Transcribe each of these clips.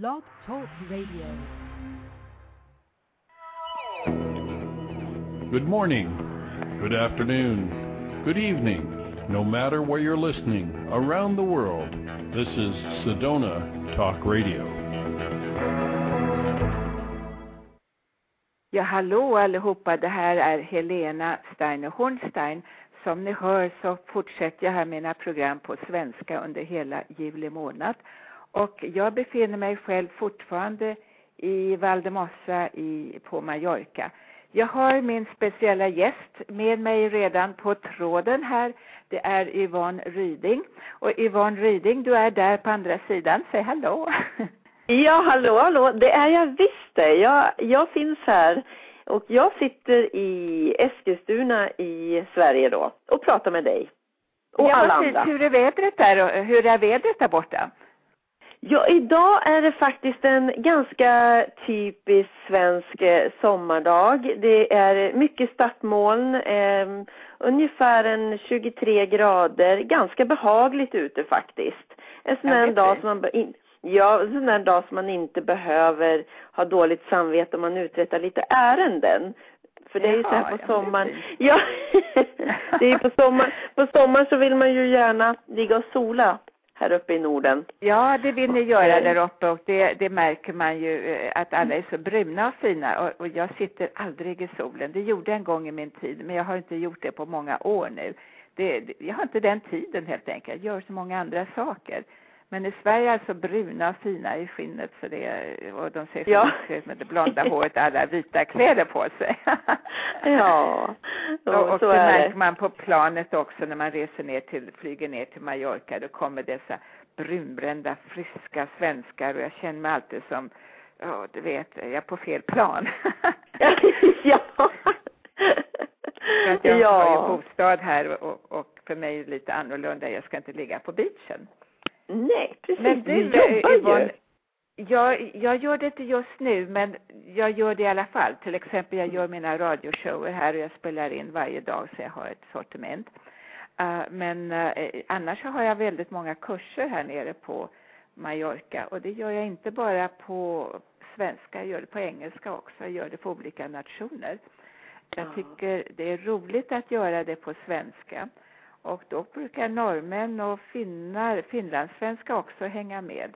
Blog Talk Radio. Good morning, good afternoon, good evening, no matter where you're listening around the world. This is Sedona Talk Radio. Ja, hallå allihopa. Det här är Helena Steiner Hornstein. Som ni hör så fortsätter jag här mina program på svenska under hela juli månad. Och jag befinner mig själv fortfarande i Valdemossa i, på Mallorca. Jag har min speciella gäst med mig redan på tråden här. Det är Yvonne Ryding. Och Yvonne Ryding, du är där på andra sidan. Säg hallå! Ja, hallå, hallå. Det är jag visst det. Jag, jag finns här och jag sitter i Eskilstuna i Sverige då och pratar med dig. Och ja, alla andra. Hur är vädret där hur är vädret där borta? Ja, idag är det faktiskt en ganska typisk svensk eh, sommardag. Det är mycket stadsmoln, eh, ungefär en 23 grader, ganska behagligt ute faktiskt. En sån här dag som man in, Ja, en sån där dag som man inte behöver ha dåligt samvete om man uträttar lite ärenden. För det är ju så här på sommaren. Ja, det är på sommaren. På sommaren så vill man ju gärna ligga och sola här uppe i Norden. Ja, det vill ni göra Eh. där uppe och det, det märker man ju eh, att alla är så bruna och fina och, och jag sitter aldrig i solen. Det gjorde jag en gång i min tid men jag har inte gjort det på många år nu. Det, det, jag har inte den tiden helt enkelt. Jag gör så många andra saker. Men i Sverige är alltså bruna och fina i skinnet så det, och de ser Ja. ut med det blonda håret alla vita kläder på sig. Ja, och, och och så det är märker det. man på planet också när man reser ner till, flyger ner till Mallorca. Då kommer dessa brunbrända, friska svenskar och jag känner mig alltid som, ja du vet, jag är på fel plan. ja. För att jag har ju ja. bostad här och, och för mig är det lite annorlunda. Jag ska inte ligga på beachen. Nej, precis. Men du du, jobbar ju. Yvonne, jag, jag gör det inte just nu, men jag gör det i alla fall. Till exempel, jag gör mina radioshower här och jag spelar in varje dag så jag har ett sortiment. Eh, men eh, annars har jag väldigt många kurser här nere på Mallorca och det gör jag inte bara på svenska, jag gör det på engelska också, jag gör det på olika nationer. Jag Ja. tycker det är roligt att göra det på svenska. Och då brukar norrmän och finnar, finlandssvenska också hänga med.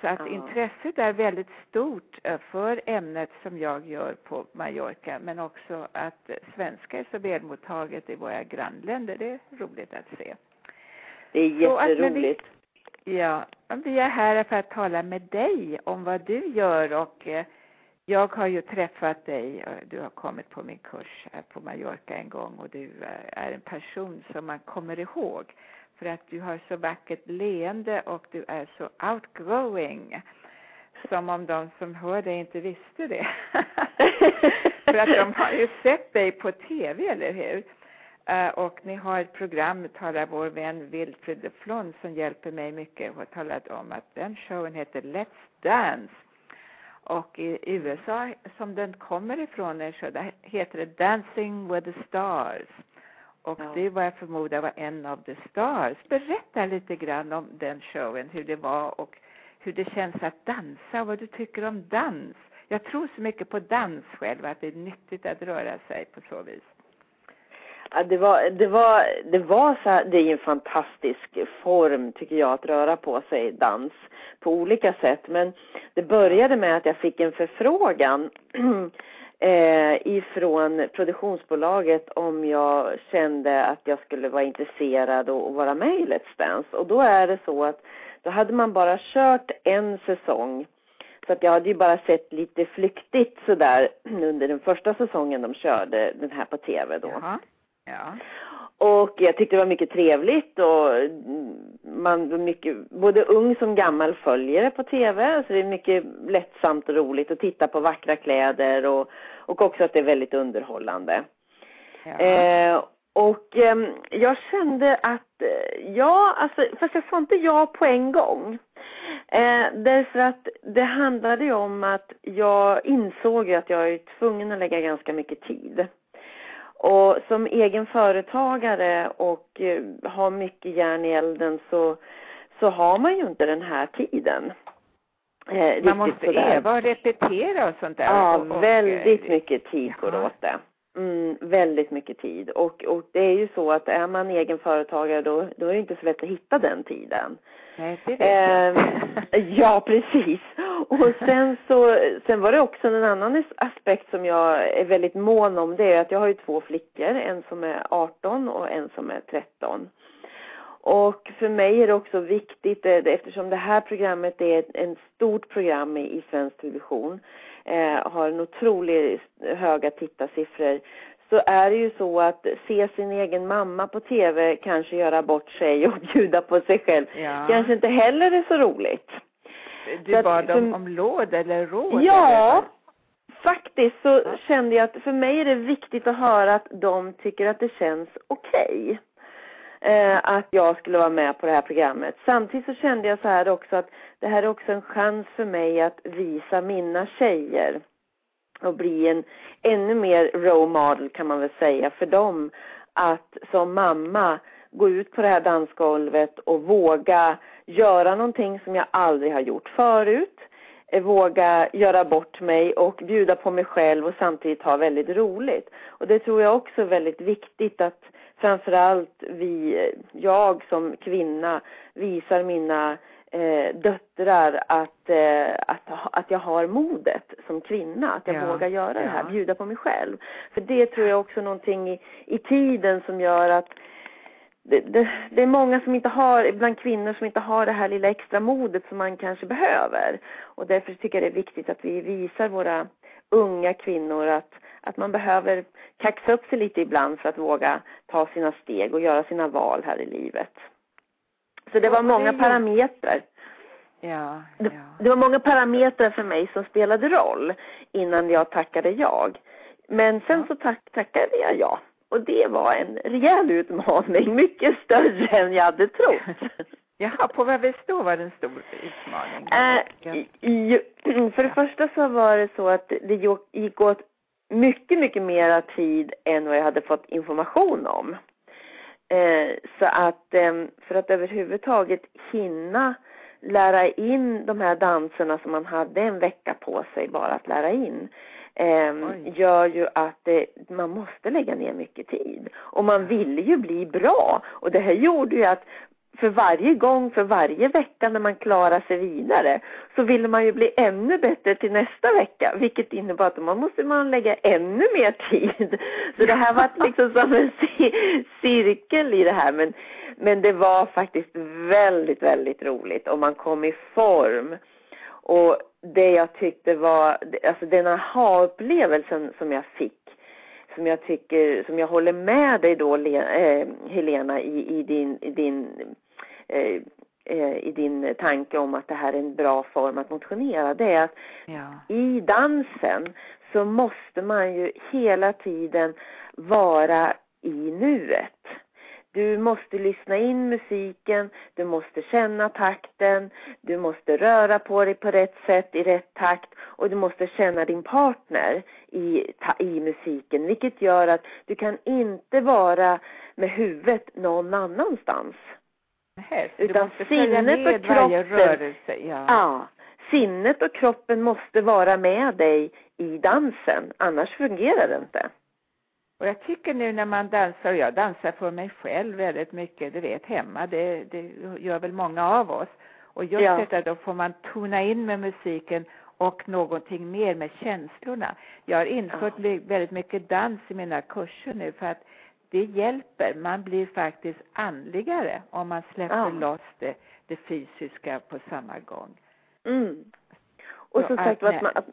Så att Ja. intresset är väldigt stort eh, för ämnet som jag gör på Mallorca men också att svenska är så välmottaget i våra grannländer. Det är roligt att se. Det är när vi- jätteroligt. Ja, vi är här för att tala med dig om vad du gör och eh, jag har ju träffat dig, eh, du har kommit på min kurs här på Mallorca en gång och du eh, är en person som man kommer ihåg för att du har så vackert leende och du är så outgoing. Som om de som hör dig inte visste det. för att de har ju sett dig på TV, eller hur? Eh, och ni har ett program, talar vår vän Wilfrid Flon som hjälper mig mycket och har talat om att den showen heter Let's Dance. Och i USA, som den kommer ifrån, så där heter det Dancing with the Stars. Och Ja. det var jag förmodar var en av the stars. Berätta lite grann om den showen, hur det var och hur det känns att dansa och vad du tycker om dans. Jag tror så mycket på dans själv, att det är nyttigt att röra sig på så vis. Ja, det var, det var, det var så här, det är ju en fantastisk form tycker jag att röra på sig dans på olika sätt. Men det började med att jag fick en förfrågan eh, ifrån produktionsbolaget om jag kände att jag skulle vara intresserad och, och vara med i Let's Dance. Och då är det så att då hade man bara kört en säsong. Så att jag hade ju bara sett lite flyktigt sådär under den första säsongen de körde den här på tv då. Jaha. Ja. Och jag tyckte det var mycket trevligt och man mycket, både ung som gammal följer det på tv. Så det är mycket lättsamt och roligt att titta på vackra kläder och, och också att det är väldigt underhållande. ja. Eh, och ehm, jag kände att, eh, ja, alltså, fast jag sa inte ja på en gång. Eh, därför att det handlade ju om att jag insåg att jag är tvungen att lägga ganska mycket tid. Och som egen företagare och eh, har mycket järn i elden så, så har man ju inte den här tiden. Eh, Man måste öva och repetera och sånt där. Ja, och, och, väldigt mycket tid går åt det. Mm, väldigt mycket tid. Och, och det är ju så att är man egen företagare då, då är det inte så lätt att hitta den tiden. Nej, det vet eh, Ja, precis. Och sen så, sen var det också en annan aspekt som jag är väldigt mån om. Det är att jag har ju två flickor, en som är 18 och en som är 13. Och för mig är det också viktigt, eh, eftersom det här programmet är ett, ett stort program i svensk television, eh, har en otroligt höga tittarsiffror, så är det ju så att se sin egen mamma på tv kanske göra bort sig och bjuda på sig själv ja. kanske inte heller är så roligt. Du bad för, om, om låd eller råd? Ja, eller? faktiskt så ja. kände jag att för mig är det viktigt att höra att de tycker att det känns okej. Okay eh, att jag skulle vara med på det här programmet. Samtidigt så kände jag så här också att det här är också en chans för mig att visa mina tjejer och bli en ännu mer role model kan man väl säga för dem att som mamma gå ut på det här dansgolvet och våga göra någonting som jag aldrig har gjort förut. Eh, våga göra bort mig och bjuda på mig själv och samtidigt ha väldigt roligt. Och det tror jag också är väldigt viktigt att framförallt vi, eh, jag som kvinna visar mina eh, döttrar att, eh, att, att jag har modet som kvinna, att jag ja, vågar göra ja. det här, bjuda på mig själv. För det tror jag också någonting i, i tiden som gör att det, det, det, är många som inte har, bland kvinnor som inte har det här lilla extra modet som man kanske behöver. Och därför tycker jag det är viktigt att vi visar våra unga kvinnor att, att man behöver kaxa upp sig lite ibland för att våga ta sina steg och göra sina val här i livet. Så det var många parametrar. Ja, ja. Det var många parametrar för mig som spelade roll innan jag tackade jag. Men sen så tack, tackade jag ja. Och det var en rejäl utmaning, mycket större än jag hade trott. Jaha, på vad då var det en stor utmaning? Äh, i, för det första så var det så att det gick åt mycket, mycket mera tid än vad jag hade fått information om. Eh, så att eh, för att överhuvudtaget hinna lära in de här danserna som man hade en vecka på sig bara att lära in eh, gör ju att man måste lägga ner mycket tid. Och man ville ju bli bra. Och det här gjorde ju att för varje gång, för varje vecka när man klarar sig vidare så ville man ju bli ännu bättre till nästa vecka vilket innebar att man måste man lägga ännu mer tid. Så det här var liksom som en cirkel i det här men, men det var faktiskt väldigt, väldigt roligt och man kom i form. Och det jag tyckte var, alltså den aha-upplevelsen som jag fick som jag tycker, som jag håller med dig då eh, Helena i, i din, i din eh, eh, i din tanke om att det här är en bra form att motionera, det är att ja. i dansen så måste man ju hela tiden vara i nuet. Du måste lyssna in musiken, du måste känna takten, du måste röra på dig på rätt sätt i rätt takt och du måste känna din partner i, i musiken vilket gör att du kan inte vara med huvudet någon annanstans. Nej, Utan sinnet och kroppen, rörelse, ja. ja. Sinnet och kroppen måste vara med dig i dansen, annars fungerar det inte. Och jag tycker nu när man dansar, och jag dansar för mig själv väldigt mycket, du vet hemma, det, det gör väl många av oss. Och just ja. detta, då får man tona in med musiken och någonting mer med känslorna. Jag har infört ja. väldigt mycket dans i mina kurser nu för att det hjälper. Man blir faktiskt andligare om man släpper ja. loss det, det fysiska på samma gång. Mm. Och som sagt att man, att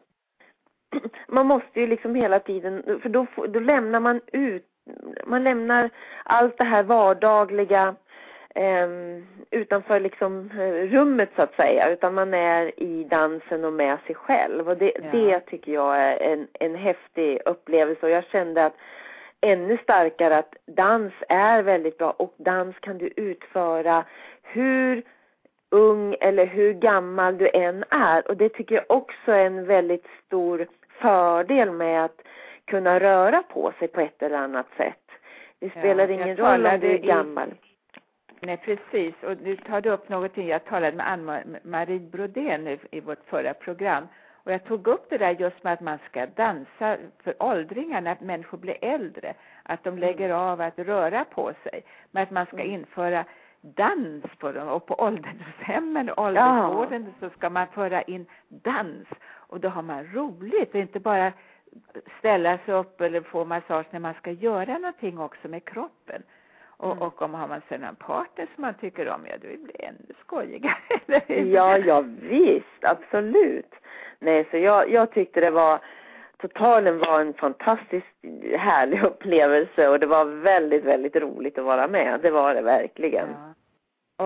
man måste ju liksom hela tiden, för då, då lämnar man ut, man lämnar allt det här vardagliga eh, utanför liksom eh, rummet så att säga, utan man är i dansen och med sig själv. Och det, ja. det tycker jag är en, en häftig upplevelse. Och jag kände att ännu starkare att dans är väldigt bra. Och dans kan du utföra hur ung eller hur gammal du än är och det tycker jag också är en väldigt stor fördel med att kunna röra på sig på ett eller annat sätt. Det spelar ja, ingen roll om du är gammal. Nej, precis. Och nu tar du upp någonting. Jag talade med Ann-Marie Brodén i, i vårt förra program. Och jag tog upp det där just med att man ska dansa för åldringar när människor blir äldre. Att de lägger mm. av att röra på sig. Men att man ska mm. införa dans på dem och på ålderdomshemmen och åldringsvården ja. så ska man föra in dans och då har man roligt och inte bara ställa sig upp eller få massage när man ska göra någonting också med kroppen. Och, mm. och om har man sedan en partner som man tycker om, ja då blir det ännu skojigare. ja, ja visst, absolut. Nej, så jag, jag tyckte det var totalen var en fantastiskt härlig upplevelse och det var väldigt, väldigt roligt att vara med. Det var det verkligen. Ja.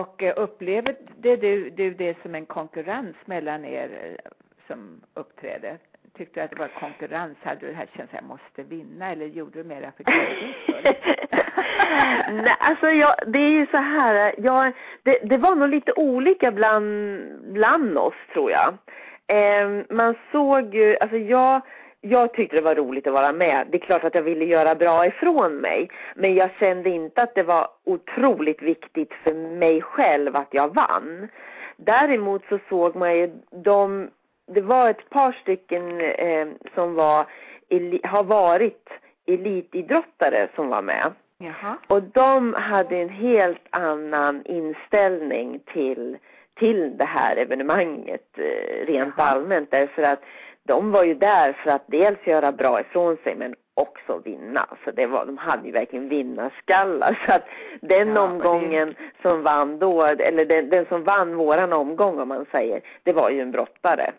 Och eh, upplever det du, du det som en konkurrens mellan er eh, som uppträder? Tyckte du att det var konkurrens? Hade du det här känslan jag måste vinna eller gjorde du mera för glädjens skull? Nej, alltså jag, det är ju så här, jag, det, det var nog lite olika bland, bland oss tror jag. Eh, man såg ju, alltså jag jag tyckte det var roligt att vara med. Det är klart att jag ville göra bra ifrån mig. Men jag kände inte att det var otroligt viktigt för mig själv att jag vann. Däremot så såg man ju de, det var ett par stycken eh, som var, har varit elitidrottare som var med. Jaha. Och de hade en helt annan inställning till, till det här evenemanget eh, rent Jaha. allmänt. Därför att de var ju där för att dels göra bra ifrån sig men också vinna. Så det var, de hade ju verkligen vinnarskallar. Så att den ja, omgången det... som vann då, eller den, den som vann våran omgång om man säger, det var ju en brottare.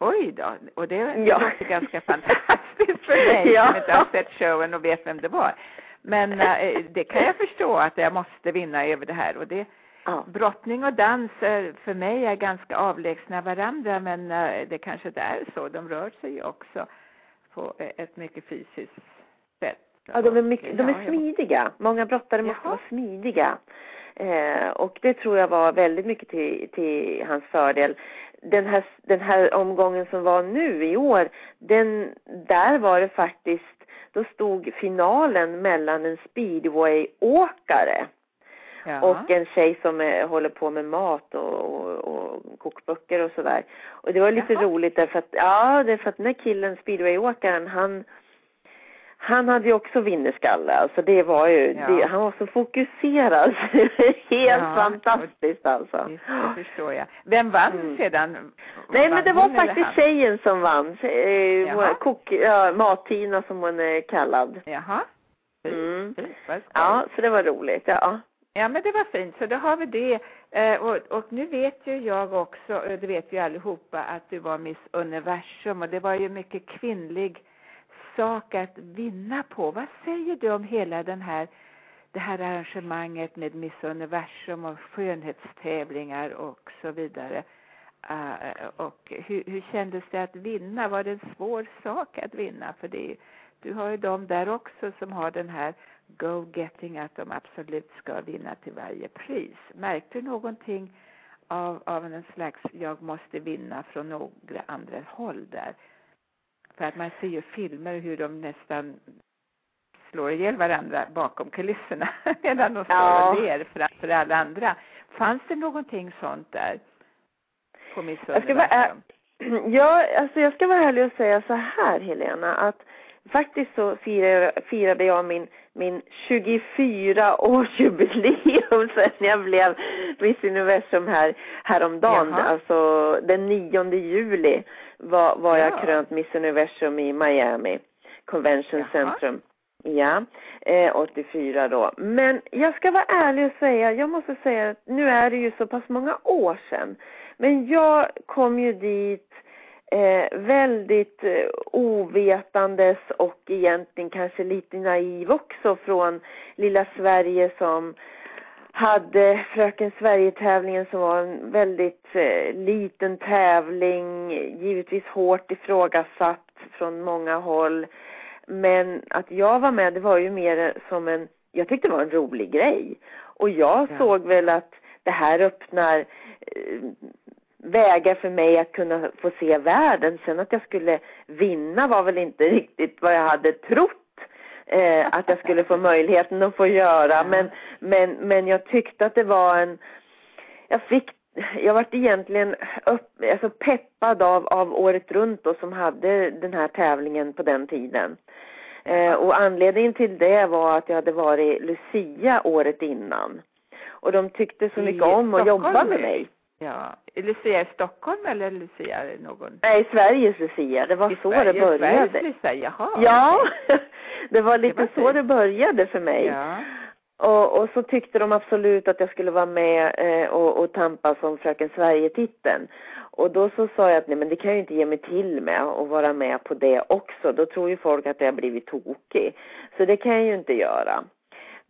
Oj då, och det ja. låter ganska fantastiskt för mig ja. som inte har sett showen och vet vem det var. Men äh, det kan jag förstå att jag måste vinna över det här och det Ja. Brottning och dans för mig är ganska avlägsna varandra men eh, det kanske inte är så. De rör sig också på ett mycket fysiskt sätt. Ja, de är, mycket, de är smidiga. Många brottare måste vara smidiga. Eh, och det tror jag var väldigt mycket till, till hans fördel. Den här, den här omgången som var nu i år, den, där var det faktiskt, då stod finalen mellan en speedwayåkare ja. och en tjej som är, håller på med mat och, och, och kokböcker och sådär. Och det var lite Jaha. roligt därför att, ja, därför att den här killen, speedwayåkaren, han han hade ju också vinnerskalle, alltså det var ju, ja. det, han var så fokuserad. Helt ja, fantastiskt alltså. Det förstår jag. Vem vann mm. sedan? Nej men det var faktiskt tjejen som vann. Eh, kok, ja, Mat-Tina som hon är kallad. Jaha. Mm. Ja, så det var roligt, ja. Ja, men det var fint. Så då har vi det. Eh, och, och, nu vet ju jag också, och det vet ju allihopa, att du var Miss Universum och det var ju mycket kvinnlig sak att vinna på. Vad säger du om hela den här, det här arrangemanget med Miss Universum och skönhetstävlingar och så vidare? Uh, och hur, hur kändes det att vinna? Var det en svår sak att vinna? För det, du har ju de där också som har den här go-getting, att de absolut ska vinna till varje pris. Märkte du någonting av, av en slags jag måste vinna från några andra håll där? För att man ser ju filmer hur de nästan slår ihjäl varandra bakom kulisserna medan de står ja. och ler framför alla andra. Fanns det någonting sånt där på Miss jag ska vara, Ja, alltså jag ska vara ärlig och säga så här Helena, att faktiskt så firade, firade jag min, min 24 årsjubileum sen jag blev Miss Universum här häromdagen. Jaha. Alltså den 9 juli var, var jag ja. krönt Miss Universum i Miami Convention Jaha. Centrum. Ja, eh, 84 då. Men jag ska vara ärlig och säga, jag måste säga att nu är det ju så pass många år sedan. Men jag kom ju dit eh, väldigt eh, ovetandes och egentligen kanske lite naiv också från lilla Sverige som hade Fröken Sverige-tävlingen som var en väldigt eh, liten tävling, givetvis hårt ifrågasatt från många håll. Men att jag var med, det var ju mer som en, jag tyckte det var en rolig grej. Och jag ja. såg väl att det här öppnar eh, vägar för mig att kunna få se världen. Sen att jag skulle vinna var väl inte riktigt vad jag hade trott eh, att jag skulle få möjligheten att få göra. Men, men, men jag tyckte att det var en, jag fick jag vart egentligen upp, alltså peppad av, av året runt då, som hade den här tävlingen på den tiden. Eh, och anledningen till det var att jag hade varit Lucia året innan. Och de tyckte så mycket om att jobba med mig. Ja, Lucia i Stockholm eller Lucia någon? Nej, Sveriges Lucia. Det var I så Sverige, det började. Sveriges Lucia, jaha. Ja, det var lite det var så det började för mig. Ja. Och, och, så tyckte de absolut att jag skulle vara med eh, och, och tampas om Fröken Sverige-titeln. Och då så sa jag att nej men det kan jag ju inte ge mig till med och vara med på det också. Då tror ju folk att jag har blivit tokig. Så det kan jag ju inte göra.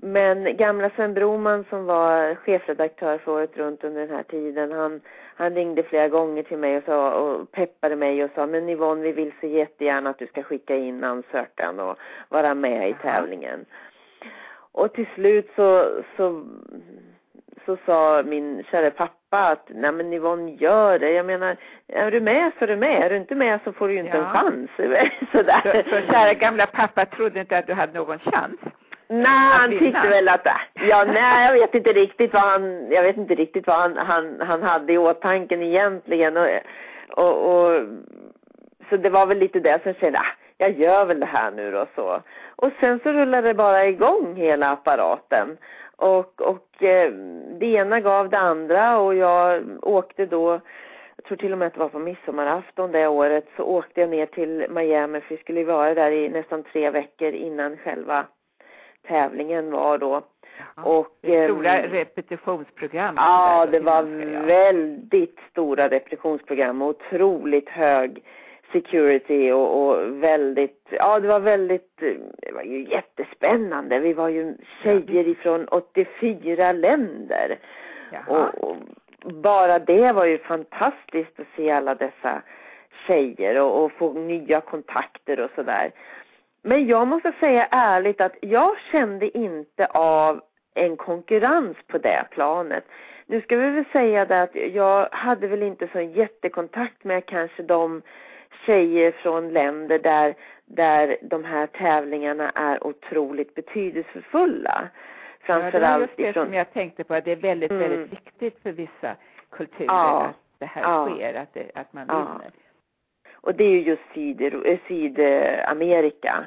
Men gamla Sven Broman som var chefredaktör för Året Runt under den här tiden, han, han ringde flera gånger till mig och, sa, och peppade mig och sa, men Yvonne vi vill så jättegärna att du ska skicka in ansökan och vara med i tävlingen. Och till slut så, så, så sa min kära pappa att, nej men Yvonne gör det. Jag menar, är du med så är du med. Är du inte med så får du ju inte ja. en chans. Sådär. Så, så kära gamla pappa trodde inte att du hade någon chans? Nej, han tyckte väl att, ja nej jag vet inte riktigt vad han, jag vet inte riktigt vad han, han, han hade i åtanken egentligen och, och, och så det var väl lite det som kände, ah, jag gör väl det här nu då så. Och sen så rullade det bara igång hela apparaten. Och, och eh, det ena gav det andra och jag åkte då, jag tror till och med att det var på midsommarafton det året, så åkte jag ner till Miami för vi skulle vara där i nästan tre veckor innan själva tävlingen var då. Ja, och, stora eh, repetitionsprogram. Ja, det var väldigt stora repetitionsprogram och otroligt hög security och, och, väldigt, ja det var väldigt, det var ju jättespännande. Vi var ju tjejer ifrån 84 länder. Och, och, bara det var ju fantastiskt att se alla dessa tjejer och, och få nya kontakter och sådär. Men jag måste säga ärligt att jag kände inte av en konkurrens på det planet. Nu ska vi väl säga det att jag hade väl inte så jättekontakt med kanske de tjejer från länder där, där de här tävlingarna är otroligt betydelsefulla. Framförallt ja, det var just det ifrån... som jag tänkte på, att det är väldigt, mm. väldigt viktigt för vissa kulturer ja. att det här ja. sker, att, det, att man vinner. Och det är ju just Syd, eh, Sydamerika.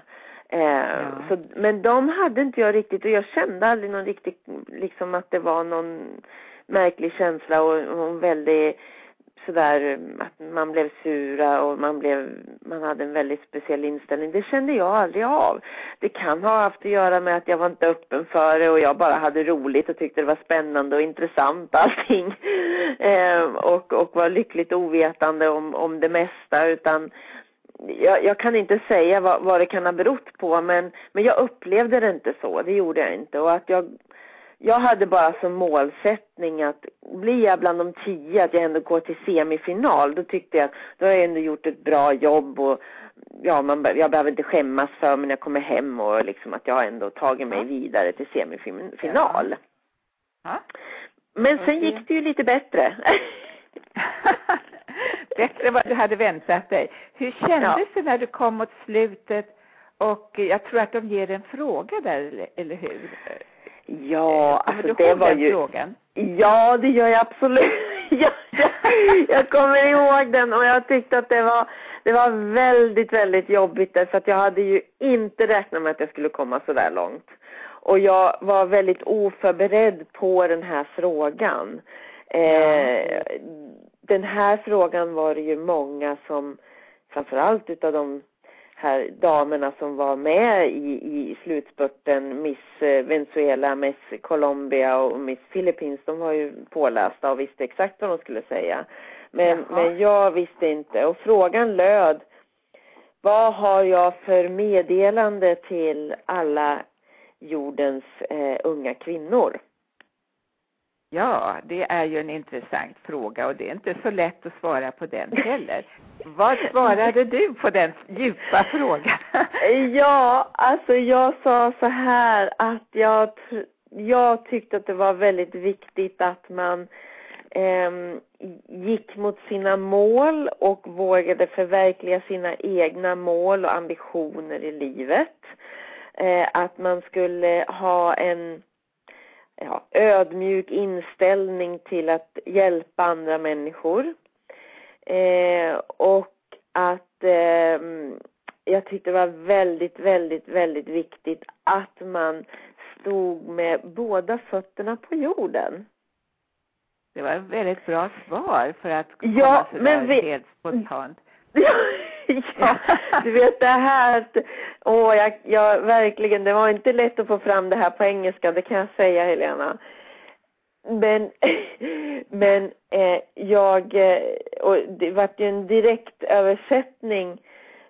Eh, ja. så, men de hade inte jag riktigt och jag kände aldrig någon riktigt, liksom att det var någon märklig känsla och, och en väldigt sådär att man blev sura och man blev, man hade en väldigt speciell inställning. Det kände jag aldrig av. Det kan ha haft att göra med att jag var inte öppen för det och jag bara hade roligt och tyckte det var spännande och intressant allting. Eh, och, och var lyckligt ovetande om, om det mesta utan jag, jag, kan inte säga vad, vad det kan ha berott på men, men jag upplevde det inte så, det gjorde jag inte och att jag jag hade bara som målsättning att blir jag bland de tio, att jag ändå går till semifinal. Då tyckte jag att då har jag ändå gjort ett bra jobb och ja, man, jag behöver inte skämmas för mig när jag kommer hem och liksom att jag ändå tagit mig vidare till semifinal. Ja. Men sen gick det ju lite bättre. bättre än vad du hade väntat dig. Hur kändes ja. det när du kom mot slutet och jag tror att de ger en fråga där, eller hur? Ja, alltså det var ju... Frågan? Ja, det gör jag absolut. jag, jag kommer ihåg den och jag tyckte att det var, det var väldigt, väldigt jobbigt därför att jag hade ju inte räknat med att jag skulle komma så där långt. Och jag var väldigt oförberedd på den här frågan. Eh, den här frågan var det ju många som, framförallt utav de här damerna som var med i, i slutspurten, Miss eh, Venezuela, Miss Colombia och Miss Philippines, de var ju pålästa och visste exakt vad de skulle säga. Men, men jag visste inte och frågan löd, vad har jag för meddelande till alla jordens eh, unga kvinnor? Ja, det är ju en intressant fråga och det är inte så lätt att svara på den heller. Vad svarade du på den djupa frågan? ja, alltså jag sa så här att jag, jag tyckte att det var väldigt viktigt att man eh, gick mot sina mål och vågade förverkliga sina egna mål och ambitioner i livet. eh, att man skulle ha en ja, ödmjuk inställning till att hjälpa andra människor. Eh, och att eh, jag tyckte det var väldigt, väldigt, väldigt viktigt att man stod med båda fötterna på jorden. Det var ett väldigt bra svar för att komma ja, sådär men vi... helt spontant. ja, du vet det här, åh, jag, jag, verkligen, det var inte lätt att få fram det här på engelska, det kan jag säga Helena. Men, men eh, jag, eh, och det vart ju en direkt översättning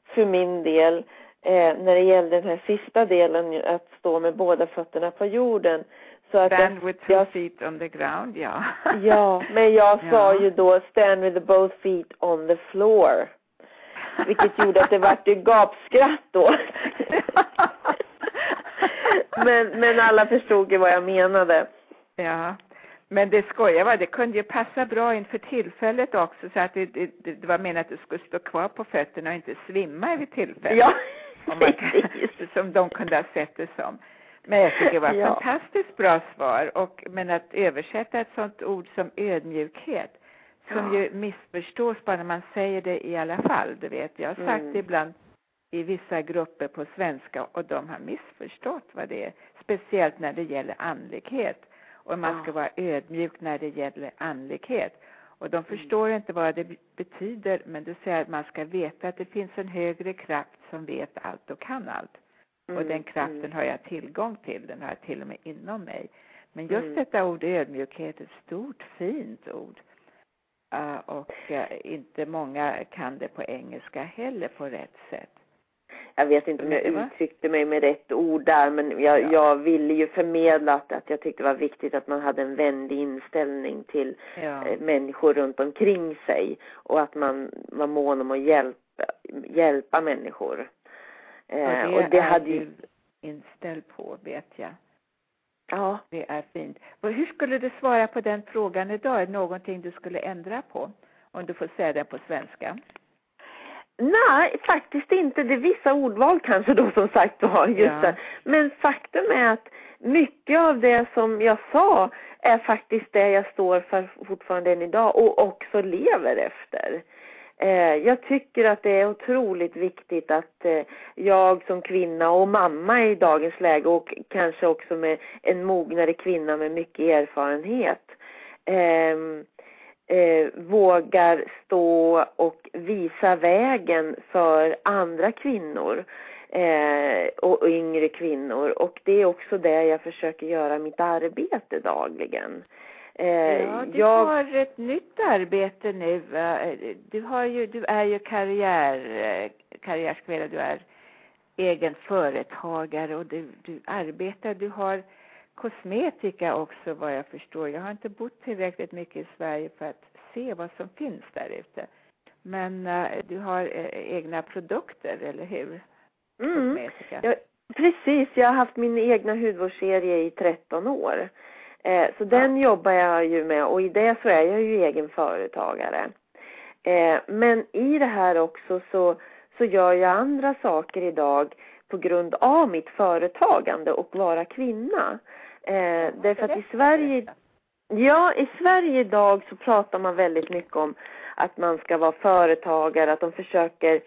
för min del eh, när det gällde den här sista delen, att stå med båda fötterna på jorden. Så att stand with two jag, feet on the ground, ja. ja, men jag sa ja. ju då stand with both feet on the floor. Vilket gjorde att det vart ju gapskratt då. men, men alla förstod ju vad jag menade. Ja. Men det skojar var, det kunde ju passa bra inför tillfället också så att det, det, det var menat att du skulle stå kvar på fötterna och inte svimma vid tillfället. Ja, man Som de kunde ha sett det som. Men jag tycker det var ja. fantastiskt bra svar. Och, men att översätta ett sånt ord som ödmjukhet som ja. ju missförstås bara när man säger det i alla fall. Du vet, jag har sagt mm. det ibland i vissa grupper på svenska och de har missförstått vad det är. Speciellt när det gäller andlighet. Och man ska vara ödmjuk när det gäller andlighet. Och de mm. förstår inte vad det betyder, men det säger att man ska veta att det finns en högre kraft som vet allt och kan allt. Mm. Och den kraften mm. har jag tillgång till, den har jag till och med inom mig. Men just mm. detta ord ödmjukhet är ett stort, fint ord. Uh, och uh, inte många kan det på engelska heller på rätt sätt. Jag vet inte om jag uttryckte mig med rätt ord där men jag, ja. jag ville ju förmedla att, att jag tyckte det var viktigt att man hade en vänlig inställning till ja. eh, människor runt omkring sig och att man var mån om att hjälpa, hjälpa människor. Eh, och det, och det är hade ju inställd på vet jag. Ja. Det är fint. Hur skulle du svara på den frågan idag? Är det någonting du skulle ändra på? Om du får säga det på svenska. Nej, faktiskt inte. Det är vissa ordval kanske då som sagt var just ja. det. Men faktum är att mycket av det som jag sa är faktiskt det jag står för fortfarande än idag och också lever efter. Eh, jag tycker att det är otroligt viktigt att eh, jag som kvinna och mamma i dagens läge och kanske också med en mognare kvinna med mycket erfarenhet eh, eh, vågar stå och visa vägen för andra kvinnor eh, och yngre kvinnor och det är också det jag försöker göra mitt arbete dagligen. Eh, ja, du jag... har ett nytt arbete nu. Du, har ju, du är ju karriär, eh, karriärskvinna, du är egen företagare och du, du arbetar, du har kosmetika också vad jag förstår. Jag har inte bott tillräckligt mycket i Sverige för att se vad som finns där ute. Men uh, du har uh, egna produkter, eller hur? Mm. Ja, precis, jag har haft min egna hudvårdsserie i 13 år. Eh, så den jobbar jag ju med och i det så är jag ju egen företagare. Eh, men i det här också så, så gör jag andra saker idag på grund av mitt företagande och vara kvinna. Eh, därför att i Sverige, ja i Sverige idag så pratar man väldigt mycket om att man ska vara företagare, att de försöker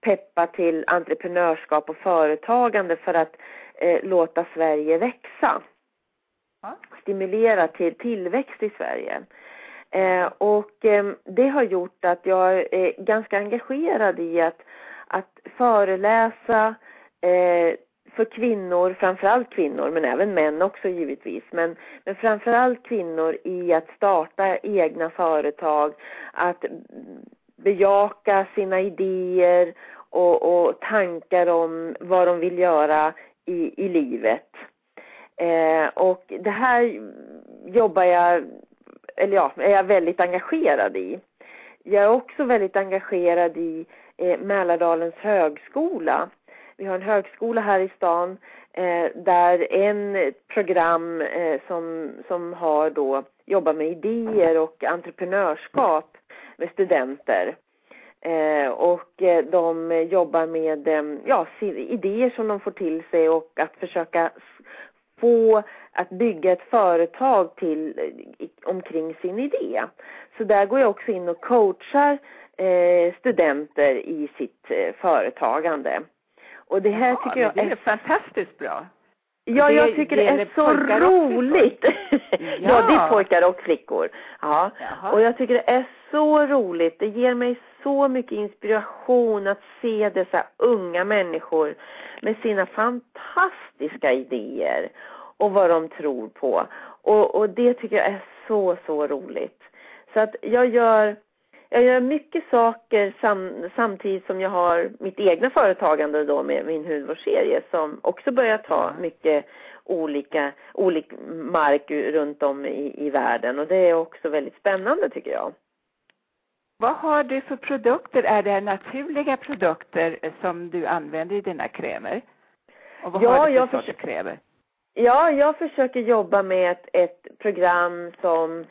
peppa till entreprenörskap och företagande för att eh, låta Sverige växa. Stimulera till tillväxt i Sverige. Eh, och eh, det har gjort att jag är ganska engagerad i att, att föreläsa eh, för kvinnor, framförallt kvinnor, men även män också givetvis, men, men framförallt kvinnor i att starta egna företag, att bejaka sina idéer och, och tankar om vad de vill göra i, i livet. Eh, och det här jobbar jag, eller ja, är jag väldigt engagerad i. Jag är också väldigt engagerad i eh, Mälardalens högskola. Vi har en högskola här i stan eh, där en program eh, som, som har då jobbar med idéer och entreprenörskap med studenter. Eh, och eh, de jobbar med eh, ja, idéer som de får till sig och att försöka få att bygga ett företag till, eh, omkring sin idé. Så där går jag också in och coachar eh, studenter i sitt företagande. Och det här ja, tycker jag är, är fantastiskt bra. Ja, det, jag tycker det, det är så roligt. ja. ja, det är pojkar och flickor. Ja. Jaha. Och jag tycker det är så roligt. Det ger mig så mycket inspiration att se dessa unga människor med sina fantastiska idéer och vad de tror på. Och, och det tycker jag är så, så roligt. Så att jag gör jag gör mycket saker sam, samtidigt som jag har mitt egna företagande då med min hudvårdsserie som också börjar ta mycket olika, olik mark runt om i, i världen och det är också väldigt spännande tycker jag. Vad har du för produkter? Är det naturliga produkter som du använder i dina krämer? Och vad ja, har du för sorts krämer? Ja, jag försöker jobba med ett, ett program som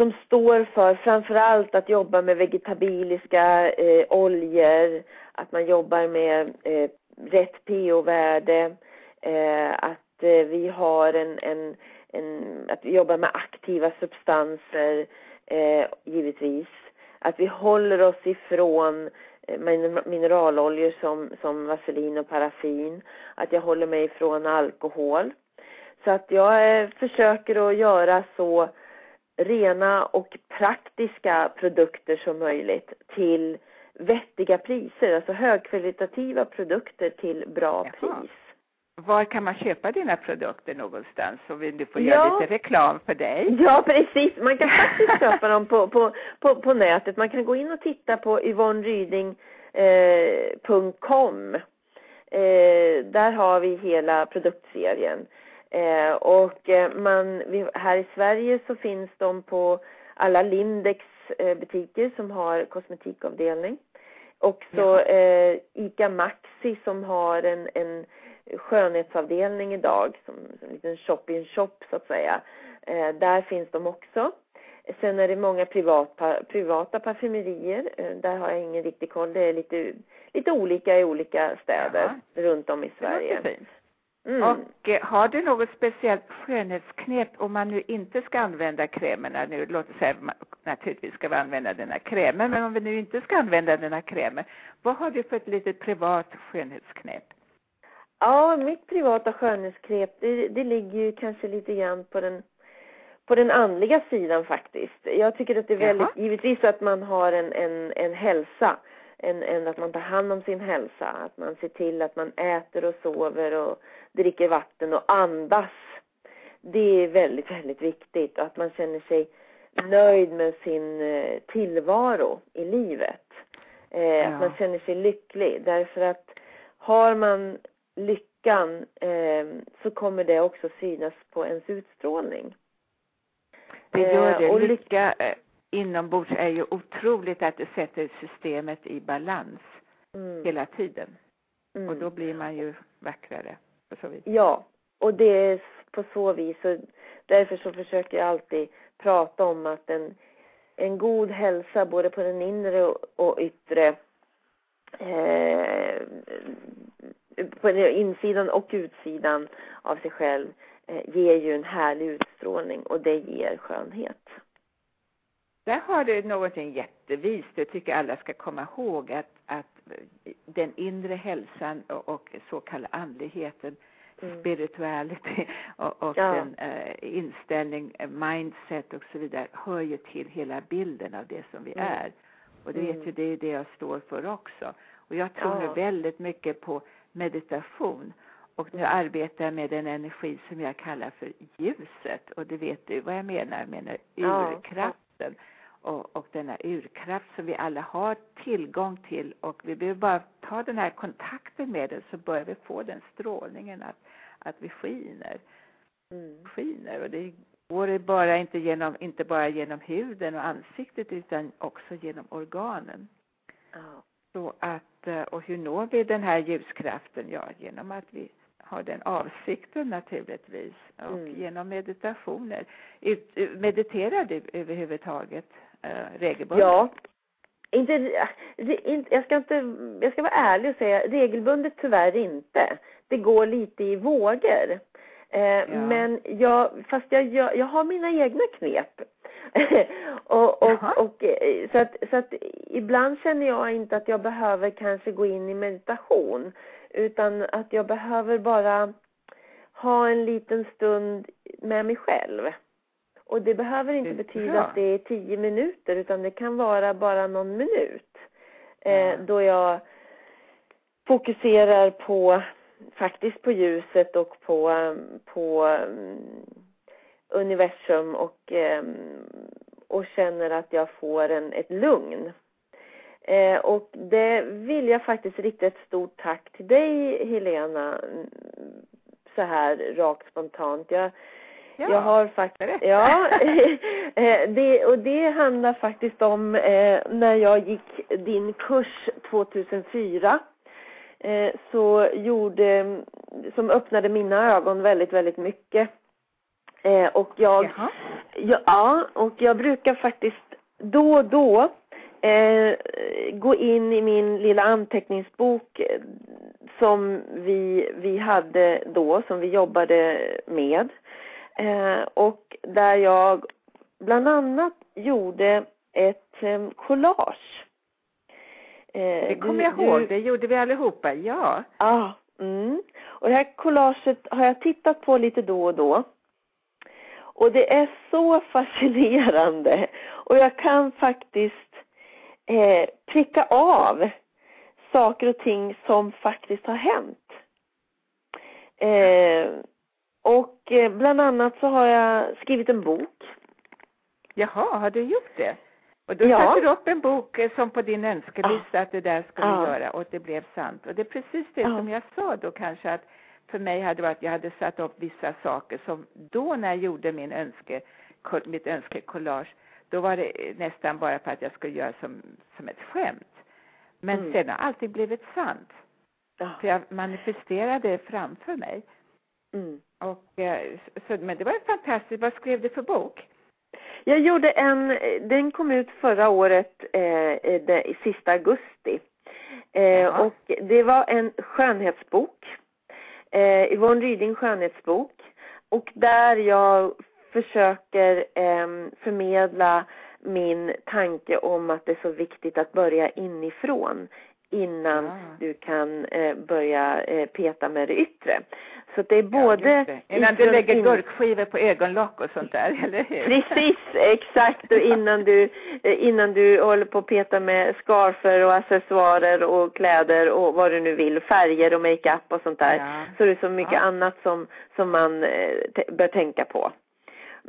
som står för framförallt att jobba med vegetabiliska eh, oljor, att man jobbar med eh, rätt pH-värde, eh, att eh, vi har en, en, en, att vi jobbar med aktiva substanser, eh, givetvis. Att vi håller oss ifrån eh, mineraloljor som, som vaselin och paraffin. Att jag håller mig ifrån alkohol. Så att jag eh, försöker att göra så rena och praktiska produkter som möjligt till vettiga priser, alltså högkvalitativa produkter till bra Jaha. pris. Var kan man köpa dina produkter någonstans? Så vill du få göra ja. lite reklam för dig. Ja, precis. Man kan faktiskt köpa dem på, på, på, på nätet. Man kan gå in och titta på yvonnryding.com. Eh, eh, där har vi hela produktserien. Eh, och eh, man, här i Sverige så finns de på alla Lindex eh, butiker som har kosmetikavdelning. Också eh, ICA Maxi som har en, en skönhetsavdelning idag, som, som en liten shop-in-shop så att säga. Eh, där finns de också. Sen är det många privata, privata parfymerier. Eh, där har jag ingen riktig koll. Det är lite, lite olika i olika städer Jaha. runt om i Sverige. Det Mm. Och eh, har du något speciellt skönhetsknep om man nu inte ska använda krämerna nu, låt oss säga naturligtvis ska vi använda denna krämer, men om vi nu inte ska använda denna krämer, vad har du för ett litet privat skönhetsknep? Ja, mitt privata skönhetsknep, det, det ligger ju kanske lite grann på den på den andliga sidan faktiskt. Jag tycker att det är väldigt, Jaha. givetvis att man har en, en, en hälsa än, än att man tar hand om sin hälsa. Att man ser till att man äter och sover och dricker vatten och andas. Det är väldigt, väldigt viktigt. Och att man känner sig nöjd med sin eh, tillvaro i livet. Eh, ja. Att man känner sig lycklig. Därför att har man lyckan eh, så kommer det också synas på ens utstrålning. Det gör det. Och lycka inombords är ju otroligt att det sätter systemet i balans mm. hela tiden. Mm. Och då blir man ju vackrare på så vis. Ja, och det är på så vis. Och därför så försöker jag alltid prata om att en, en god hälsa både på den inre och, och yttre eh, på insidan och utsidan av sig själv eh, ger ju en härlig utstrålning och det ger skönhet. Där har du någonting jättevist. Jag tycker alla ska komma ihåg att, att den inre hälsan och, och så kallade andligheten, mm. spirituality och, och ja. den uh, inställning, eh, mindset och så vidare hör ju till hela bilden av det som vi mm. är. Och det mm. vet ju, det är det jag står för också. Och jag tror ja. väldigt mycket på meditation. Och nu arbetar jag med en energi som jag kallar för ljuset. Och det vet du vad jag menar, jag menar urkraften. Ja och, och denna urkraft som vi alla har tillgång till och vi behöver bara ta den här kontakten med den så börjar vi få den strålningen att, att vi skiner. Mm. Skiner och det går bara inte, genom, inte bara genom huden och ansiktet utan också genom organen. Oh. Så att, eh, och hur når vi den här ljuskraften? Ja, genom att vi har den avsikten naturligtvis och mm. genom meditationer. Ut, mediterar du överhuvudtaget? Eh, regelbundet? Ja. Inte, inte, jag ska inte, jag ska vara ärlig och säga regelbundet tyvärr inte. Det går lite i vågor. Eh, ja. Men jag, fast jag, jag, jag har mina egna knep. och, och, och, så, att, så att ibland känner jag inte att jag behöver kanske gå in i meditation. Utan att jag behöver bara ha en liten stund med mig själv. Och det behöver inte det betyda bra. att det är tio minuter utan det kan vara bara någon minut. Eh, då jag fokuserar på faktiskt på ljuset och på, på um, universum och, um, och känner att jag får en, ett lugn. Eh, och det vill jag faktiskt rikta ett stort tack till dig Helena så här rakt spontant. Jag, Ja, jag har faktiskt, ja, eh, det, och det handlar faktiskt om eh, när jag gick din kurs 2004 eh, så gjorde, som öppnade mina ögon väldigt, väldigt mycket. Eh, och jag, ja, och jag brukar faktiskt då och då eh, gå in i min lilla anteckningsbok eh, som vi, vi hade då, som vi jobbade med. Eh, och där jag bland annat gjorde ett eh, collage. Eh, det kommer jag ihåg, det gjorde vi allihopa, ja. Ja, ah, mm. Och det här collaget har jag tittat på lite då och då. Och det är så fascinerande. Och jag kan faktiskt eh, pricka av saker och ting som faktiskt har hänt. Eh, och eh, bland annat så har jag skrivit en bok. Jaha, har du gjort det? Och då ja. satte du upp en bok eh, som på din önskelista ja. att det där skulle ja. göra och det blev sant. Och det är precis det ja. som jag sa då kanske att för mig hade varit, jag hade satt upp vissa saker som då när jag gjorde min önske, mitt önskekollage, då var det nästan bara för att jag skulle göra som, som ett skämt. Men mm. sen har alltid blivit sant. För jag manifesterade framför mig. Mm. Och, eh, så, men det var fantastiskt. Vad skrev du för bok? Jag gjorde en, den kom ut förra året, eh, det, sista augusti. Eh, och det var en skönhetsbok. Eh, Yvonne Ryding skönhetsbok. Och där jag försöker eh, förmedla min tanke om att det är så viktigt att börja inifrån innan ja. du kan eh, börja eh, peta med det yttre. Så det är både... Ja, det. Innan du lägger in... gurkskivor på ögonlock och sånt där, eller hur? Precis, exakt. Och innan du, eh, innan du håller på att peta med scarfer och accessoarer och kläder och vad du nu vill, färger och makeup och sånt där. Ja. Så det är så mycket annat som, som man eh, bör tänka på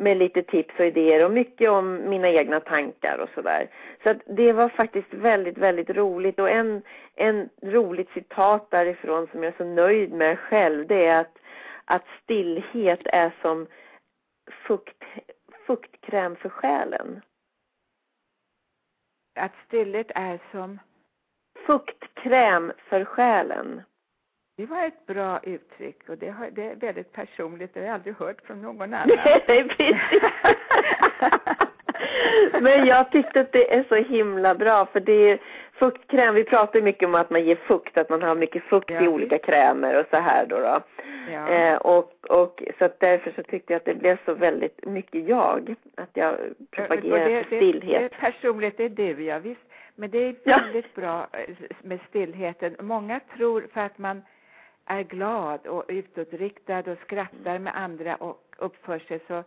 med lite tips och idéer och mycket om mina egna tankar och sådär. Så att det var faktiskt väldigt, väldigt roligt och en, en roligt citat därifrån som jag är så nöjd med själv det är att, att stillhet är som fukt, fuktkräm för själen. Att stillhet är som? Fuktkräm för själen. Det var ett bra uttryck och det, har, det är väldigt personligt. Det har jag aldrig hört från någon annan. Men jag tyckte att det är så himla bra för det är fuktkräm. Vi pratar mycket om att man ger fukt, att man har mycket fukt ja, i olika krämer och så här då. då. Ja. Eh, och, och så att därför så tyckte jag att det blev så väldigt mycket jag. Att jag propagerar det, för stillhet. Det, det är personligt, det är du, ja visst. Men det är väldigt ja. bra eh, med stillheten. Många tror för att man är glad och utåtriktad och skrattar med andra och uppför sig så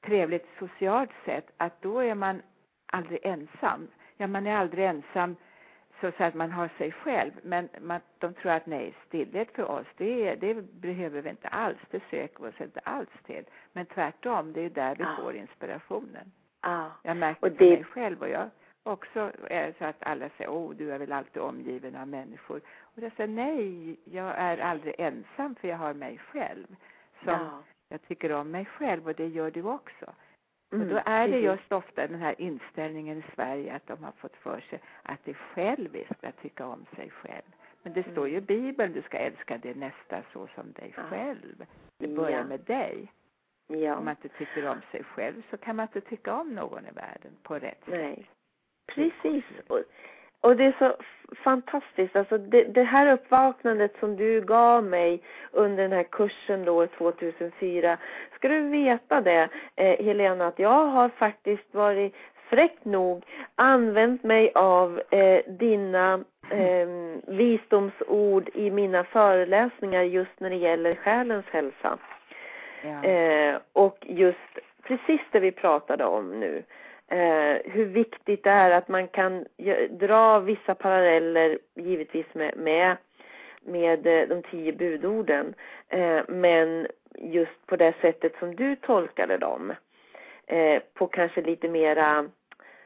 trevligt socialt sett att då är man aldrig ensam. Ja, man är aldrig ensam så att man har sig själv, men man, de tror att nej, stillhet för oss, det, det behöver vi inte alls, det söker vi oss inte alls till. Men tvärtom, det är där vi ah. får inspirationen. Ah. Jag märker det... för mig själv och jag också är så att alla säger, åh, du är väl alltid omgiven av människor. Och jag säger, nej, jag är aldrig ensam för jag har mig själv. Som ja. jag tycker om mig själv och det gör du också. Mm, och då är det just ofta den här inställningen i Sverige att de har fått för sig att det är själviskt att tycka om sig själv. Men det står ju i Bibeln, du ska älska din nästa så som dig själv. Det börjar ja. med dig. Ja. Om man inte tycker om sig själv så kan man inte tycka om någon i världen på rätt Nej. sätt. Precis. Och och det är så fantastiskt. Alltså det, det, här uppvaknandet som du gav mig under den här kursen då 2004. Ska du veta det, eh, Helena, att jag har faktiskt varit fräckt nog använt mig av eh, dina eh, visdomsord i mina föreläsningar just när det gäller själens hälsa. Ja. Eh, och just precis det vi pratade om nu. Eh, hur viktigt det är att man kan dra vissa paralleller givetvis med, med, med eh, de tio budorden. Eh, men just på det sättet som du tolkade dem. Eh, på kanske lite mera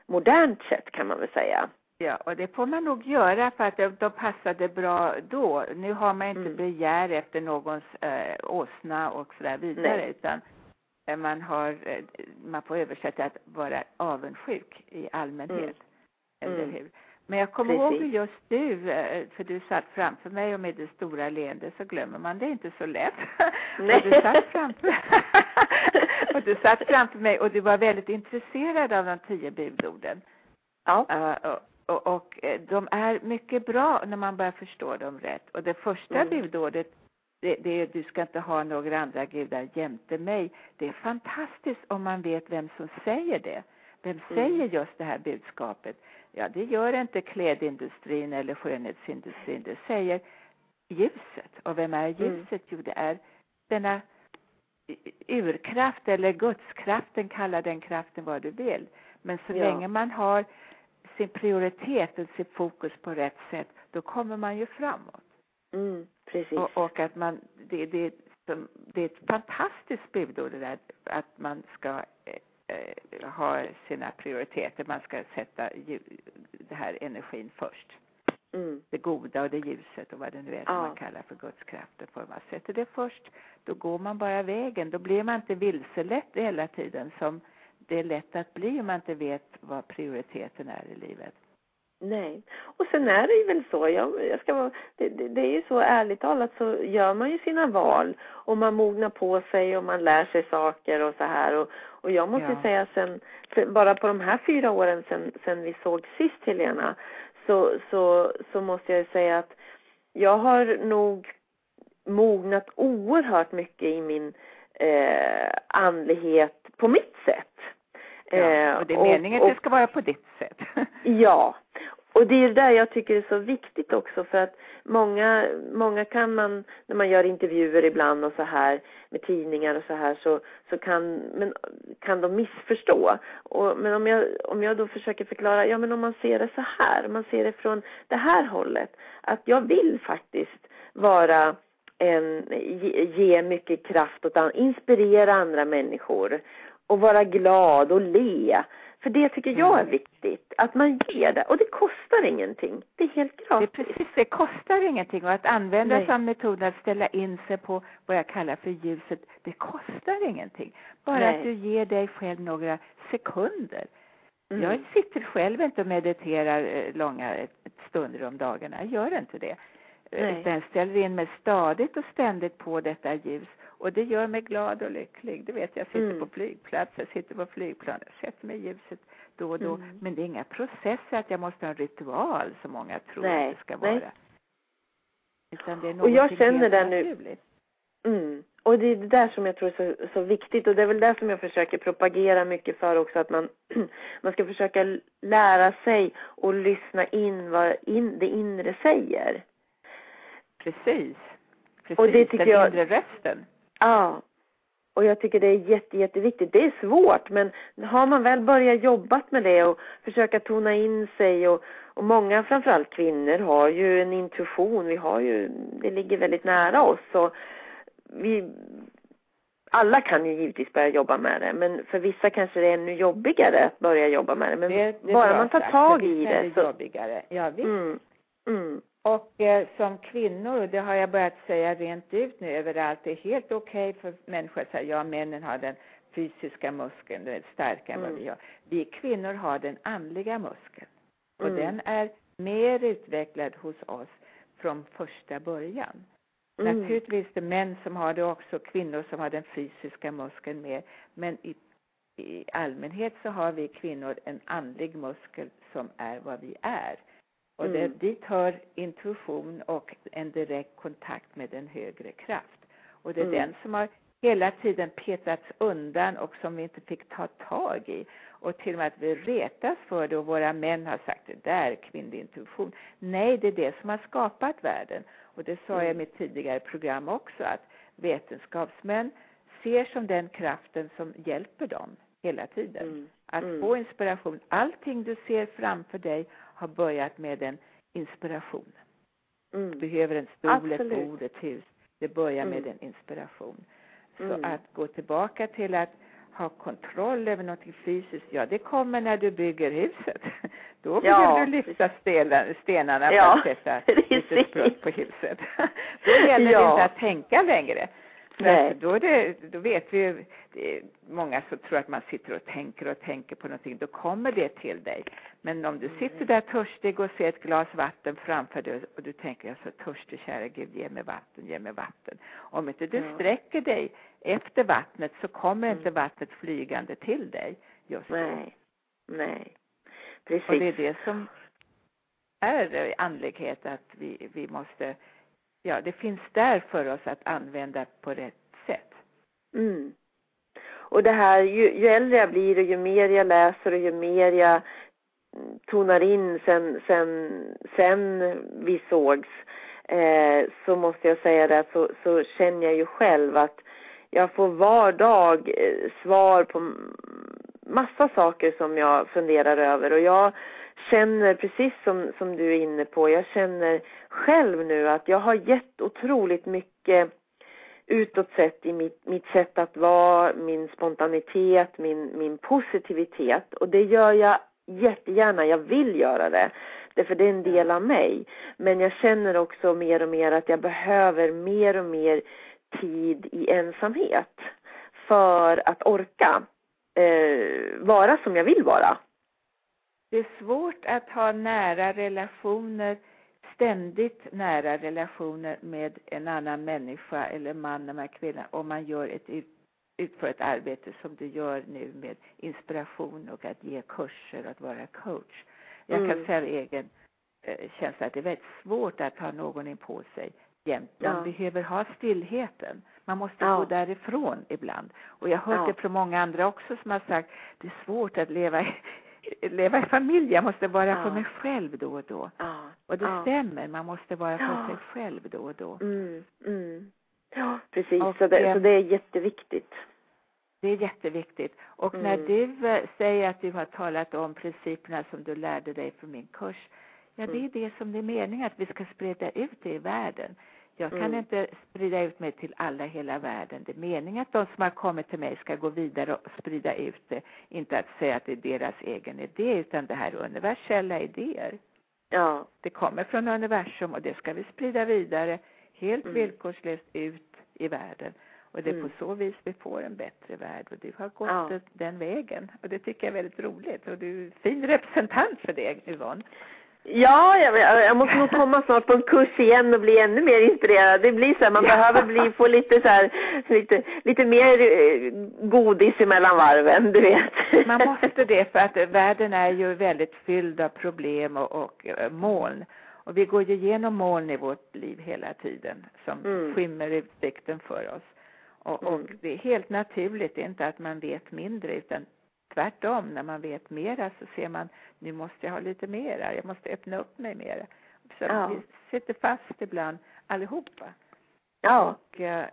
modernt sätt kan man väl säga. Ja, och det får man nog göra för att de, de passade bra då. Nu har man inte mm. begär efter någons eh, åsna och så där vidare Nej. utan man har, eh, man får översätta att vara avundsjuk i allmänhet. Mm. Eller mm. hur? Men jag kommer Precis. ihåg just du, eh, för du satt framför mig och med det stora leendet så glömmer man det inte så lätt. Nej. och, du satt framför, och du satt framför mig och du var väldigt intresserad av de tio budorden. Ja. Uh, och, och, och, eh, de är mycket bra när man börjar förstå dem rätt. Och det första mm. budordet, det, det du ska inte ha några andra gudar jämte mig. Det är fantastiskt om man vet vem som säger det. Vem mm. säger just det här budskapet? Ja, det gör inte klädindustrin eller skönhetsindustrin. Det säger ljuset. Och vem är mm. ljuset? Jo, det är denna urkraft eller gudskraften, kalla den kraften vad du vill. Men så ja. länge man har sin prioritet och sitt fokus på rätt sätt, då kommer man ju framåt. Mm, precis. Och, och, att man, det, det, det är ett fantastiskt budord det där att man ska eh, ha sina prioriteter, man ska sätta det här energin först. Mm. Det goda och det ljuset och vad det nu är som ja. man kallar för Guds krafter. För man sätter det först, då går man bara vägen. Då blir man inte vilselett hela tiden som det är lätt att bli om man inte vet vad prioriteten är i livet. Nej. Och sen är det ju väl så, jag, jag ska vara, det, det, det, är ju så ärligt talat så gör man ju sina val och man mognar på sig och man lär sig saker och så här och, och jag måste ja. säga sen, bara på de här fyra åren sen, sen vi såg sist Helena så, så, så måste jag säga att jag har nog mognat oerhört mycket i min eh, andlighet på mitt sätt. Ja, och det är eh, meningen och, att det ska vara på ditt sätt. ja. Och det är där jag tycker det är så viktigt också för att många, många kan man, när man gör intervjuer ibland och så här med tidningar och så här så, så kan, men, kan de missförstå. Och, men om jag, om jag då försöker förklara, ja men om man ser det så här, om man ser det från det här hållet, att jag vill faktiskt vara en, ge, mycket kraft och inspirera andra människor och vara glad och le. För det tycker jag är mm. viktigt, att man ger det. Och det kostar ingenting. Det är helt gratis. Det precis, det kostar ingenting. Och att använda Nej. som metod att ställa in sig på vad jag kallar för ljuset, det kostar ingenting. Bara Nej. att du ger dig själv några sekunder. Mm. Jag sitter själv inte och mediterar eh, långa stunder om dagarna. Jag gör inte det. Nej. Utan ställer in mig stadigt och ständigt på detta ljus och det gör mig glad och lycklig. Du vet, jag sitter mm. på flygplats, jag sitter på flygplan, sätter mig i ljuset då och då. Mm. Men det är inga processer att jag måste ha en ritual som många tror nej, att det ska vara. Nej. Utan det är och jag känner det nu. Mm. Och det är det där som jag tror är så, så viktigt och det är väl det som jag försöker propagera mycket för också att man, man ska försöka lära sig och lyssna in vad in, det inre säger. Precis. Precis, och det tycker den jag, inre rösten. Ja. Och jag tycker det är jätte, jätteviktigt. Det är svårt men har man väl börjat jobba med det och försöka tona in sig och, och många framförallt kvinnor har ju en intuition. Vi har ju, det ligger väldigt nära oss och vi alla kan ju givetvis börja jobba med det men för vissa kanske det är ännu jobbigare att börja jobba med det. Men det, det bara man tar tag i det så. Jobbigare. Ja, visst. Mm. Mm. Och eh, som kvinnor, och det har jag börjat säga rent ut nu överallt, det är helt okej okay för människor att säga ja, männen har den fysiska muskeln, den är starkare mm. än vad vi har. Vi kvinnor har den andliga muskeln. Och mm. den är mer utvecklad hos oss från första början. Mm. Naturligtvis det män som har det också, kvinnor som har den fysiska muskeln mer. Men i, i allmänhet så har vi kvinnor en andlig muskel som är vad vi är Och det, mm. dit hör intuition och en direkt kontakt med en högre kraft. Och det är mm. den som har hela tiden petats undan och som vi inte fick ta tag i. Och till och med att vi retas för det och våra män har sagt det där kvinnlig intuition. Nej, det är det som har skapat världen. Och det sa jag i mm. mitt tidigare program också att vetenskapsmän ser som den kraften som hjälper dem hela tiden. Mm. Att mm. få inspiration. Allting du ser framför dig har börjat med en inspiration. Mm. Du behöver en stol, Absolut. ett bord, ett hus. Det börjar med mm. en inspiration. Så mm. att gå tillbaka till att ha kontroll över något fysiskt, ja det kommer när du bygger huset. Då ja. behöver du lyfta stenarna ja. för att sätta lite sprutt på huset. Då gäller ja. det inte att tänka längre. Nej. Då, det, då vet vi, många som tror att man sitter och tänker och tänker på någonting, då kommer det till dig. Men om du sitter där törstig och ser ett glas vatten framför dig och du tänker jag är så törstig, kära Gud, ge mig vatten, ge mig vatten. Om inte du sträcker dig efter vattnet så kommer mm. inte vattnet flygande till dig just då. Nej, nej. Precis. Och det är det som är andlighet, att vi, vi måste ja, det finns där för oss att använda på rätt sätt. Mm. Och det här, ju, ju äldre jag blir och ju mer jag läser och ju mer jag mm, tonar in sen, sen, sen vi sågs, eh, så måste jag säga det, så, så känner jag ju själv att jag får var dag eh, svar på massa saker som jag funderar över och jag känner precis som, som du är inne på, jag känner själv nu att jag har gett otroligt mycket utåt sett i mitt, mitt sätt att vara, min spontanitet, min, min positivitet och det gör jag jättegärna, jag vill göra det. Därför det är en del av mig. Men jag känner också mer och mer att jag behöver mer och mer tid i ensamhet för att orka eh, vara som jag vill vara. Det är svårt att ha nära relationer, ständigt nära relationer med en annan människa eller man eller kvinna om man gör ett ut, utför ett arbete som du gör nu med inspiration och att ge kurser och att vara coach. Jag kan mm. säga av egen eh, känsla att det är väldigt svårt att ha någon in på sig jämt. Man ja. behöver ha stillheten. Man måste ja. gå därifrån ibland. Och jag har hört ja. det från många andra också som har sagt det är svårt att leva leva i familj, jag måste vara ja. för mig själv då och då. Ja. Och det ja. stämmer, man måste vara för sig själv då och då. Mm, mm. Ja, precis. Och, så, det, så det är jätteviktigt. Det är jätteviktigt. Och mm. när du eh, säger att du har talat om principerna som du lärde dig från min kurs, ja det är mm. det som det är meningen att vi ska sprida ut det i världen. Jag kan mm. inte sprida ut mig till alla i hela världen. Det är meningen att de som har kommit till mig ska gå vidare och sprida ut det. Inte att säga att det är deras egen idé, utan det här är universella idéer. Ja. Det kommer från universum och det ska vi sprida vidare helt mm. villkorslöst ut i världen. Och det är mm. på så vis vi får en bättre värld och du har gått ja. den vägen. Och det tycker jag är väldigt roligt och du är en fin representant för det Yvonne. Ja, jag, jag måste nog komma snart på en kurs igen och bli ännu mer inspirerad. Det blir så här, man ja. behöver bli, få lite så här, lite, lite mer eh, godis emellan varven, du vet. Man måste det för att världen är ju väldigt fylld av problem och, och eh, moln. Och vi går ju igenom moln i vårt liv hela tiden som mm. skymmer utsikten för oss. Och, och mm. det är helt naturligt, inte att man vet mindre utan Tvärtom, när man vet mera så ser man, nu måste jag ha lite mera, jag måste öppna upp mig mera. Så ja. vi sitter fast ibland allihopa. Ja. Och, eh,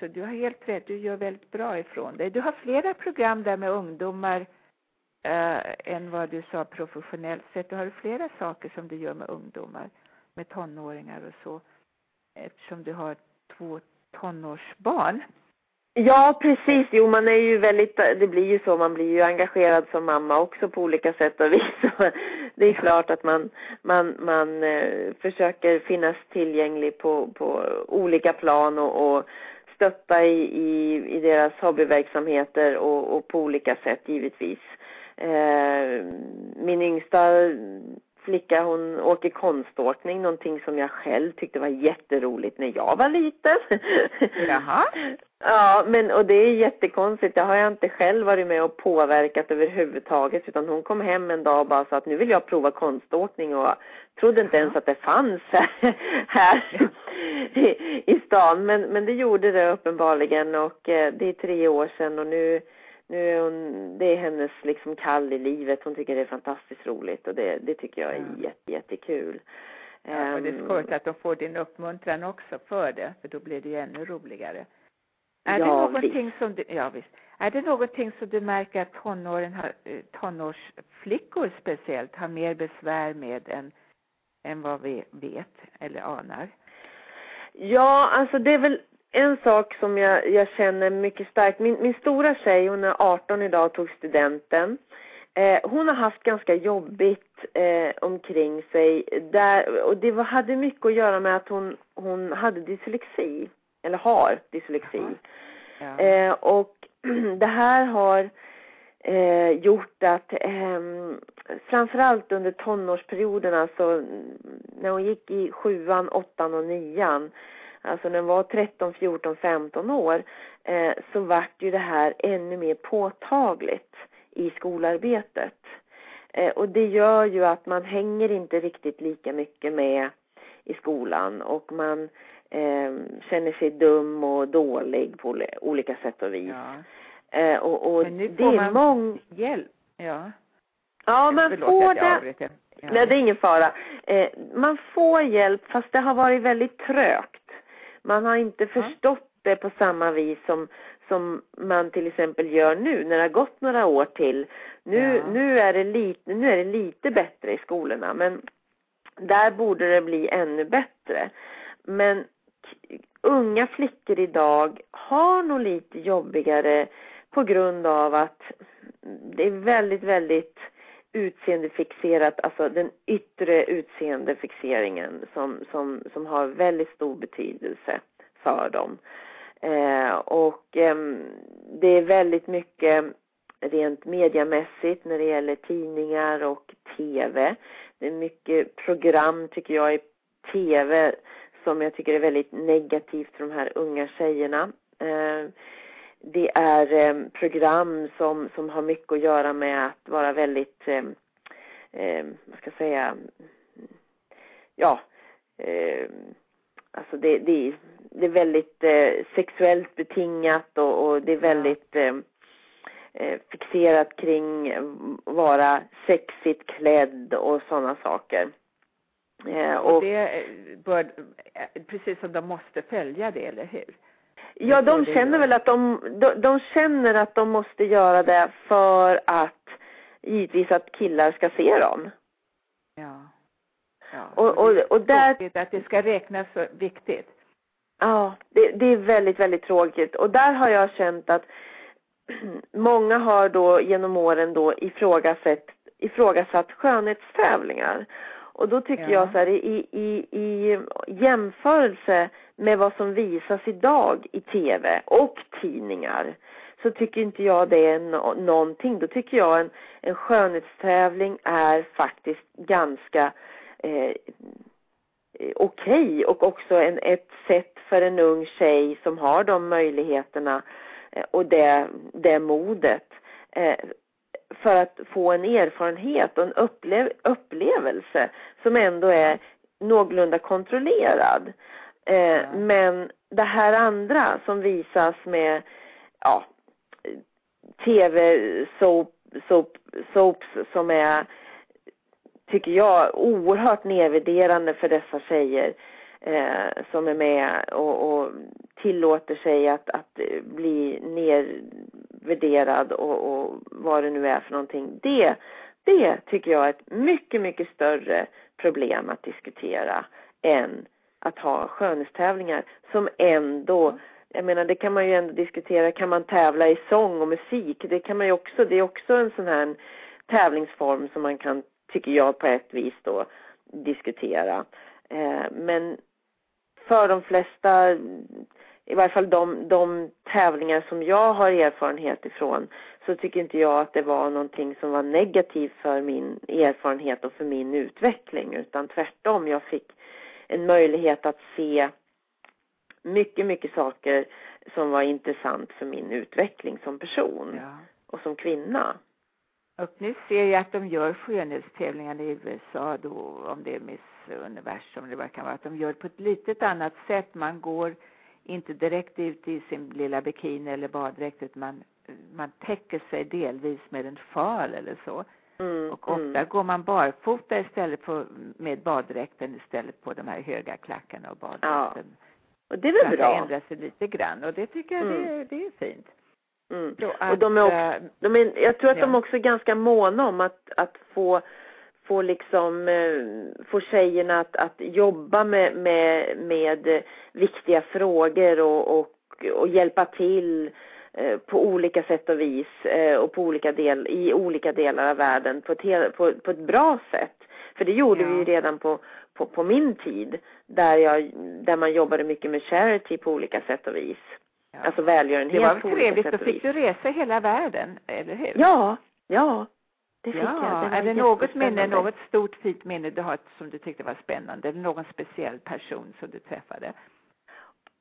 så du har helt rätt, du gör väldigt bra ifrån dig. Du har flera program där med ungdomar äh, än vad du sa professionellt sett. Du har flera saker som du gör med ungdomar, med tonåringar och så, eftersom du har två tonårsbarn. Ja, precis. Jo, man är ju väldigt, det blir ju så, man blir ju engagerad som mamma också på olika sätt och vis. det är klart att man, man, man eh, försöker finnas tillgänglig på, på olika plan och, och stötta i, i, i deras hobbyverksamheter och, och på olika sätt givetvis. Eh, min yngsta flicka hon åker konståkning, någonting som jag själv tyckte var jätteroligt när jag var liten. Jaha. ja, men och det är jättekonstigt. Det har jag inte själv varit med och påverkat överhuvudtaget utan hon kom hem en dag och bara sa att nu vill jag prova konståkning och trodde inte ens att det fanns här i, i stan. Men, men det gjorde det uppenbarligen och eh, det är tre år sedan och nu nu är hon, det är hennes liksom kall i livet. Hon tycker det är fantastiskt roligt och det, det tycker jag är ja. jätte, jättekul. Ja, och det är skojigt att de får din uppmuntran också för det, för då blir det ju ännu roligare. Är ja, det någonting visst. som du, ja visst. Är det någonting som du märker att tonåren har, eh, tonårsflickor speciellt har mer besvär med än, än vad vi vet eller anar? Ja, alltså det är väl en sak som jag, jag känner mycket starkt, min, min stora tjej, hon är 18 idag och tog studenten. Eh, hon har haft ganska jobbigt eh, omkring sig där, och det var, hade mycket att göra med att hon, hon hade dyslexi, eller har dyslexi. Ja. Eh, och det här har eh, gjort att eh, framförallt under tonårsperioden, alltså när hon gick i sjuan, åttan och nian, alltså när hon var 13, 14, 15 år, eh, så vart ju det här ännu mer påtagligt i skolarbetet. Eh, och det gör ju att man hänger inte riktigt lika mycket med i skolan och man eh, känner sig dum och dålig på olika sätt och vis. Ja. Och, och Men nu får man mång... hjälp. Ja. Ja, man Förlåt får det. Ja. Nej, det är ingen fara. Eh, man får hjälp fast det har varit väldigt trögt. Man har inte förstått det på samma vis som, som man till exempel gör nu när det har gått några år till. Nu, ja. nu, är det lite, nu är det lite bättre i skolorna men där borde det bli ännu bättre. Men unga flickor idag har nog lite jobbigare på grund av att det är väldigt, väldigt utseendefixerat, alltså den yttre utseendefixeringen som, som, som har väldigt stor betydelse för dem. Eh, och eh, det är väldigt mycket rent mediamässigt när det gäller tidningar och TV. Det är mycket program tycker jag i TV som jag tycker är väldigt negativt för de här unga tjejerna. Eh, det är eh, program som, som har mycket att göra med att vara väldigt eh, eh, vad ska jag säga, ja, eh, alltså det, det, det är väldigt eh, sexuellt betingat och, och det är väldigt eh, eh fixerat kring vara sexigt klädd och sådana saker. Och, och det bör, precis som de måste följa det, eller hur? Ja, de känner väl att de, de, de känner att de måste göra det för att givetvis att killar ska se dem. Ja. ja. Och, och, och där... att det ska räknas så viktigt. Ja, det, det är väldigt, väldigt tråkigt. Och där har jag känt att många har då genom åren då ifrågasatt, ifrågasatt skönhetstävlingar. Och då tycker ja. jag så här i, i, i jämförelse med vad som visas idag i tv och tidningar så tycker inte jag det är no någonting. Då tycker jag en, en skönhetstävling är faktiskt ganska eh, okej okay och också en, ett sätt för en ung tjej som har de möjligheterna eh, och det, det modet eh, för att få en erfarenhet och en upplev upplevelse som ändå är någorlunda kontrollerad. Eh, men det här andra som visas med ja, tv-soap, soap, soaps som är, tycker jag, oerhört nedvärderande för dessa tjejer eh, som är med och, och tillåter sig att, att bli nedvärderad och, och vad det nu är för någonting. Det, det tycker jag är ett mycket, mycket större problem att diskutera än att ha skönhetstävlingar som ändå jag menar det kan man ju ändå diskutera, kan man tävla i sång och musik? Det kan man ju också, det är också en sån här tävlingsform som man kan, tycker jag på ett vis då, diskutera. Eh, men för de flesta, i varje fall de, de tävlingar som jag har erfarenhet ifrån, så tycker inte jag att det var någonting som var negativt för min erfarenhet och för min utveckling, utan tvärtom. Jag fick en möjlighet att se mycket, mycket saker som var intressant för min utveckling som person Ja. och som kvinna. Och nu ser jag att de gör skönhetstävlingar i USA då, om det är Miss Universum eller vad det kan vara, att de gör på ett litet annat sätt. Man går inte direkt ut i sin lilla bikini eller baddräkt utan man, man täcker sig delvis med en fal eller så. Mm, Och ofta mm. går man barfota istället för med baddräkten istället på de här höga klackarna och baddräkten. Och det är väl att bra? Det ändrar sig lite grann och det tycker jag Mm. det, det är fint. Mm. Så Och de är också, att, eh, de är, jag tror att de ja. också är ganska måna om att, att få, få liksom, eh, få tjejerna att, att jobba med, med, med viktiga frågor och, och, och hjälpa till på olika sätt och vis eh, och på olika del, i olika delar av världen på ett, på, på ett bra sätt. För det gjorde Ja. vi ju redan på, på, på min tid där, jag, där man jobbade mycket med charity på olika sätt och vis. ja. Alltså välgörenhet Det var på trevligt, då fick du resa hela världen, eller hur? Ja, ja. Det fick ja. jag. Det är det något minne, något stort fint minne du har som du tyckte var spännande? Eller någon speciell person som du träffade?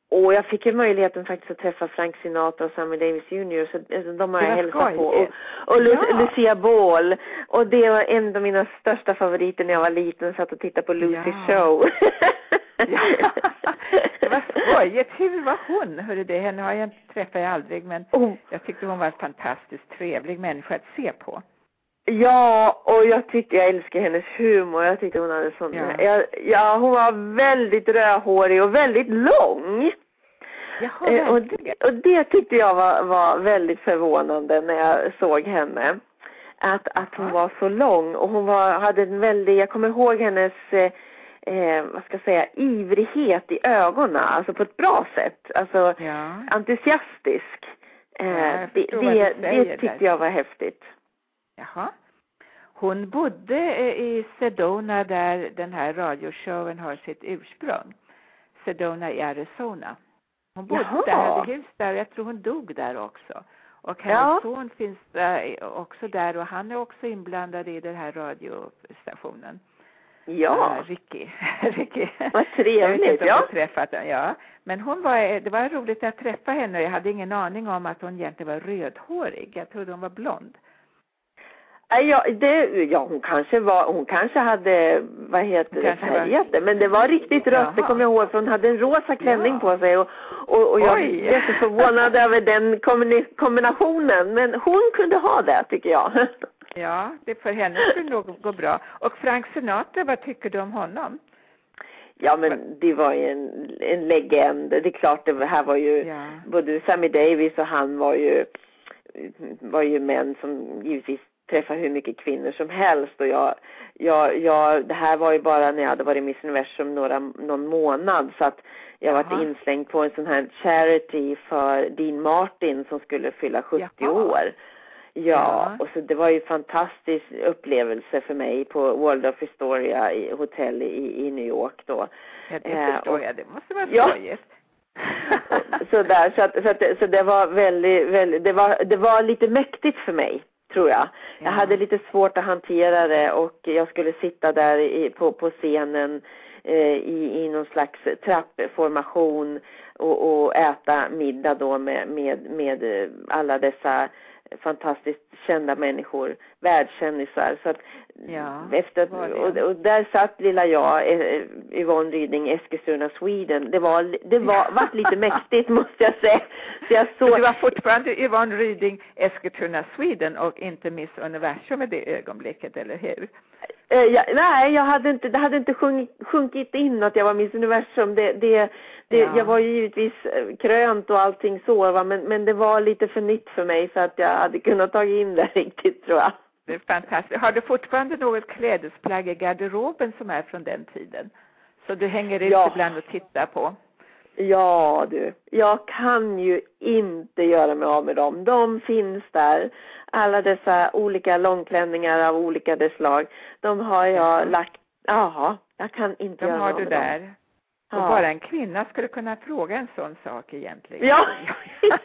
Och jag fick ju möjligheten faktiskt att träffa Frank Sinatra och Sammy Davis Jr. Så alltså, de har jag hälsat på. Och, och Lu Ja. Lucia Ball. Och det var en av mina största favoriter när jag var liten. Satt och tittade på Lucy Ja. show. Ja. det var skojigt. Hur var hon? Hörru, det, henne har jag träffat jag aldrig, men oh, jag tyckte hon var en fantastiskt trevlig människa att se på. Ja, och jag tyckte jag älskade hennes humor. Jag tyckte hon hade sån... Ja. Ja. Ja, hon var väldigt rödhårig och väldigt lång. Jaha, Eh, och, verkligen. och det tyckte jag var, var väldigt förvånande när jag såg henne. Att, att hon var så lång och hon var, hade en väldig, jag kommer ihåg hennes, eh, eh, vad ska jag säga, ivrighet i ögonen, alltså på ett bra sätt. Alltså Ja. entusiastisk. Eh, Ja, jag det, det, det tyckte där. jag var häftigt. Jaha. Hon bodde eh, i Sedona där den här radioshowen har sitt ursprung. Sedona i Arizona. Hon bodde Jaha. där, hade hus där och jag tror hon dog där också. Och hennes Ja. son finns där, också där och han är också inblandad i den här radiostationen. Ja, Eh, Ricky. Ricky. vad Jag vet trevligt. inte om Ja. du träffat henne. Ja. Men hon var, det var roligt att träffa henne jag hade ingen aning om att hon egentligen var rödhårig. Jag trodde hon var blond. Ja, det, ja, hon kanske var, hon kanske hade, vad heter det, färgat det. Men det var riktigt rött, det kommer jag ihåg, för hon hade en rosa klänning Ja. på sig och, och, och jag Oj. blev så förvånad över den kombinationen. Men hon kunde ha det, tycker jag. Ja, det för henne skulle nog gå bra. Och Frank Sinatra, vad tycker du om honom? Ja, men det var ju en, en legend. Det är klart, det här var ju, Ja. både Sammy Davis och han var ju, var ju män som givetvis träffar hur mycket kvinnor som helst och jag, jag, jag, det här var ju bara när jag hade varit Miss Universum några, någon månad så att jag Jaha. varit inslängd på en sån här charity för Dean Martin som skulle fylla 70 Jaha. år. Ja, Ja. och så det var ju en fantastisk upplevelse för mig på World of Historia i hotell i, i New York då. Ja, det Eh, förstår och- jag. Det måste vara Ja. skojigt. så där, så att, så att så det var väldigt, väldigt, det var, det var lite mäktigt för mig, tror jag. Jag Ja. hade lite svårt att hantera det och jag skulle sitta där i, på, på scenen eh, i, i någon slags trappformation och, och äta middag då med, med, med alla dessa fantastiskt kända människor, världskändisar. Så att Ja, efter, och, och där satt lilla jag, eh, Yvonne Ryding, Eskilstuna, Sweden. Det var, det var, vart lite mäktigt måste jag säga. Så jag Så såg, du var fortfarande Yvonne Ryding, Eskilstuna, Sweden och inte Miss Universum i det ögonblicket, eller hur? Eh, jag, nej, jag hade inte, det hade inte sjung, sjunkit in att jag var Miss Universum. Det, det, det, Ja. Jag var ju givetvis eh, krönt och allting så, va? Men, men det var lite för nytt för mig för att jag hade kunnat ta in det riktigt tror jag. Det är fantastiskt. Har du fortfarande något klädesplagg i garderoben som är från den tiden? Så du hänger ut Ja. ibland och tittar på? Ja du, jag kan ju inte göra mig av med dem. De finns där. Alla dessa olika långklänningar av olika slag. De har jag lagt, jaha, jag kan inte De göra har mig du av med dem. där. Och bara en kvinna skulle kunna fråga en sån sak egentligen. Ja.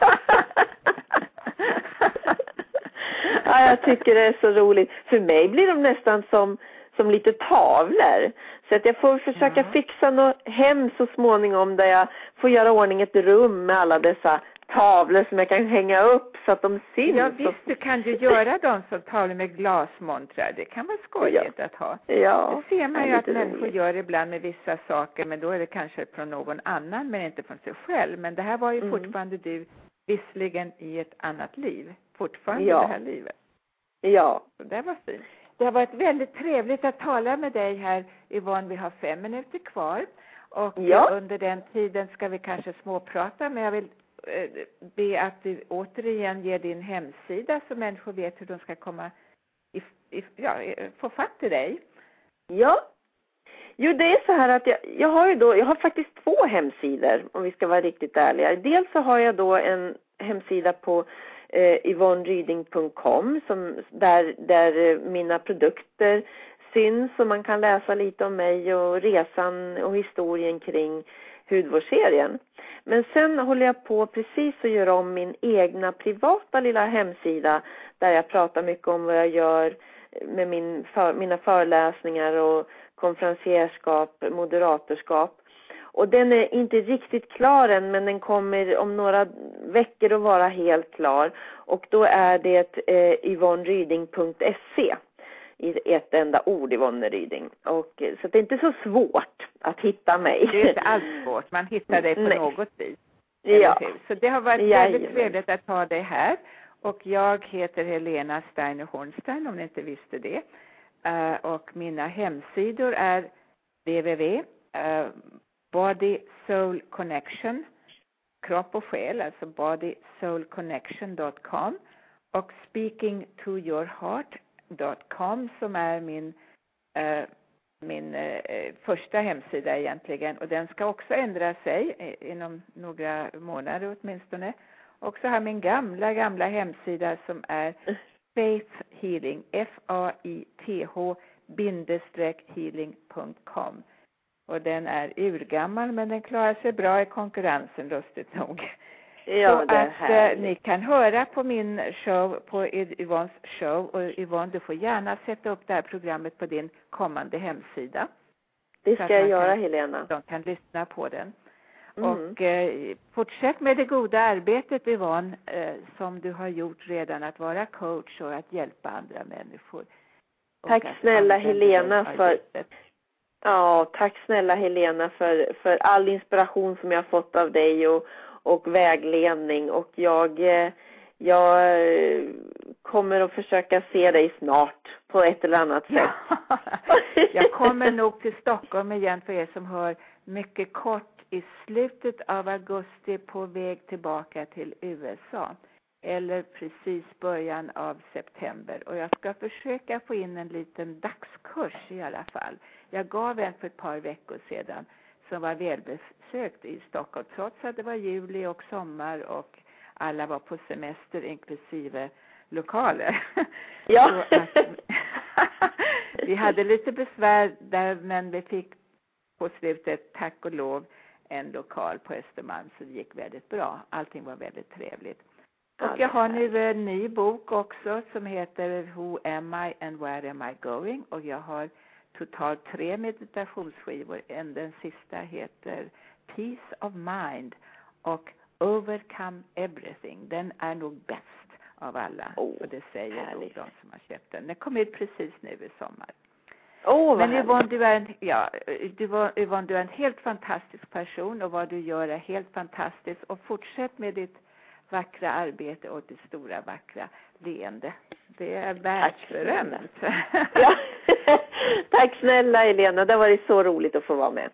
ja, jag tycker det är så roligt. För mig blir de nästan som, som lite tavlor. Så att jag får försöka ja. fixa något hem så småningom där jag får göra ordning ett rum med alla dessa tavlor som jag kan hänga upp så att de syns. Ja visst, du kan ju göra dem som tavlor med glasmontrar. Det kan vara skojigt ja. att ha. Ja. Det ser man ju att människor gör ibland med vissa saker, men då är det kanske från någon annan, men inte från sig själv. Men det här var ju mm. fortfarande du, visserligen i ett annat liv, fortfarande ja. det här livet. Ja. Så det var fint. Det har varit väldigt trevligt att tala med dig här Yvonne. Vi har fem minuter kvar. Och ja. under den tiden ska vi kanske småprata, men jag vill Eh, be att du återigen ger din hemsida så människor vet hur de ska komma i, i, ja, få fatt i dig. Ja. Jo, det är så här att jag, jag har ju då, jag har faktiskt två hemsidor om vi ska vara riktigt ärliga. Dels så har jag då en hemsida på eh, yvonneryding.com som där, där eh, mina produkter syns och man kan läsa lite om mig och resan och historien kring hudvårdsserien. Men sen håller jag på precis att göra om min egna privata lilla hemsida där jag pratar mycket om vad jag gör med min för, mina föreläsningar och konferencierskap, moderatorskap. Och den är inte riktigt klar än men den kommer om några veckor att vara helt klar. Och då är det eh, yvonneryding.se i ett enda ord Yvonne Ryding. Och, eh, så det är inte så svårt att hitta mig. Det är inte alls svårt, man hittar dig på Nej. något vis. Ja. Så det har varit Jajamän. väldigt trevligt att ha dig här. Och jag heter Helena Steiner Hornstein om ni inte visste det. Uh, och mina hemsidor är www uh, Body Soul Connection kropp och själ, alltså bodysoulconnection.com och speaking to your som är min, eh, min eh, första hemsida egentligen och den ska också ändra sig eh, inom några månader åtminstone. Och så har min gamla, gamla hemsida som är Faith Healing, F-A-I-T-H bindestreck healing.com. Och den är urgammal men den klarar sig bra i konkurrensen lustigt nog. Ja, så att eh, ni kan höra på min show, på Yvonnes show och Yvonne du får gärna sätta upp det här programmet på din kommande hemsida. Det ska jag göra kan, Helena. De kan lyssna på den. Mm. Och eh, fortsätt med det goda arbetet Yvonne eh, som du har gjort redan att vara coach och att hjälpa andra människor. Tack snälla Helena för Ja, tack snälla Helena för, för all inspiration som jag har fått av dig och, och vägledning och jag, eh, jag eh, kommer att försöka se dig snart på ett eller annat sätt. Ja. Jag kommer nog till Stockholm igen för er som hör mycket kort i slutet av augusti på väg tillbaka till USA eller precis början av september och jag ska försöka få in en liten dagskurs i alla fall. Jag gav en för ett par veckor sedan som var välbesökt i Stockholm trots att det var juli och sommar och alla var på semester inklusive lokaler. Ja. att, vi hade lite besvär där men vi fick på slutet, tack och lov, en lokal på Östermalm så det gick väldigt bra. Allting var väldigt trevligt. Och jag har nu en ny bok också som heter Who am I and where am I going? Och jag har totalt tre meditationsskivor. En, den sista heter Peace of Mind och Overcome Everything. Den är nog bäst av alla. Oh, och det säger nog de som har köpt den. Den kom ut precis nu i sommar. Oh, Men Yvonne du, är en, ja, du, Yvonne, du är en helt fantastisk person och vad du gör är helt fantastiskt. Och fortsätt med ditt vackra arbete och ditt stora vackra leende. Det är världsberömt. Ja. Tack snälla Helena, det har varit så roligt att få vara med.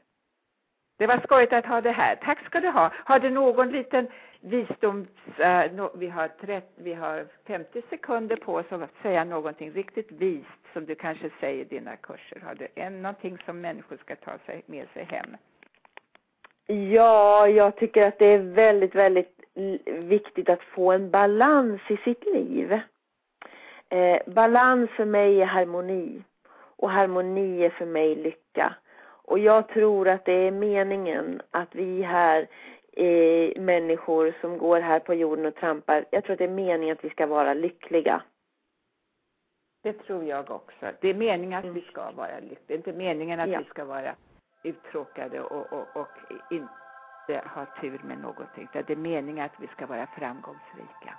Det var skojigt att ha det här. Tack ska du ha. Har du någon liten visdoms... Uh, no, vi, har 30, vi har 50 sekunder på oss att säga någonting riktigt vist som du kanske säger i dina kurser. Har du en, någonting som människor ska ta sig, med sig hem? Ja, jag tycker att det är väldigt, väldigt viktigt att få en balans i sitt liv. Eh, balans för mig är harmoni och harmoni är för mig lycka. Och jag tror att det är meningen att vi här eh, människor som går här på jorden och trampar, jag tror att det är meningen att vi ska vara lyckliga. Det tror jag också. Det är meningen att vi ska vara lyckliga. Det är inte meningen att ja. vi ska vara uttråkade och, och, och inte ha tur med någonting. Det är meningen att vi ska vara framgångsrika.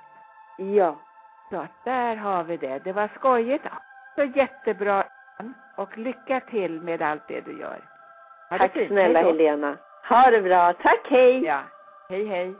Ja. Så där har vi det. Det var skojigt. Så jättebra. Och lycka till med allt det du gör. Tack snälla Helena. Ha det bra. Tack, hej. Ja. Hej, hej.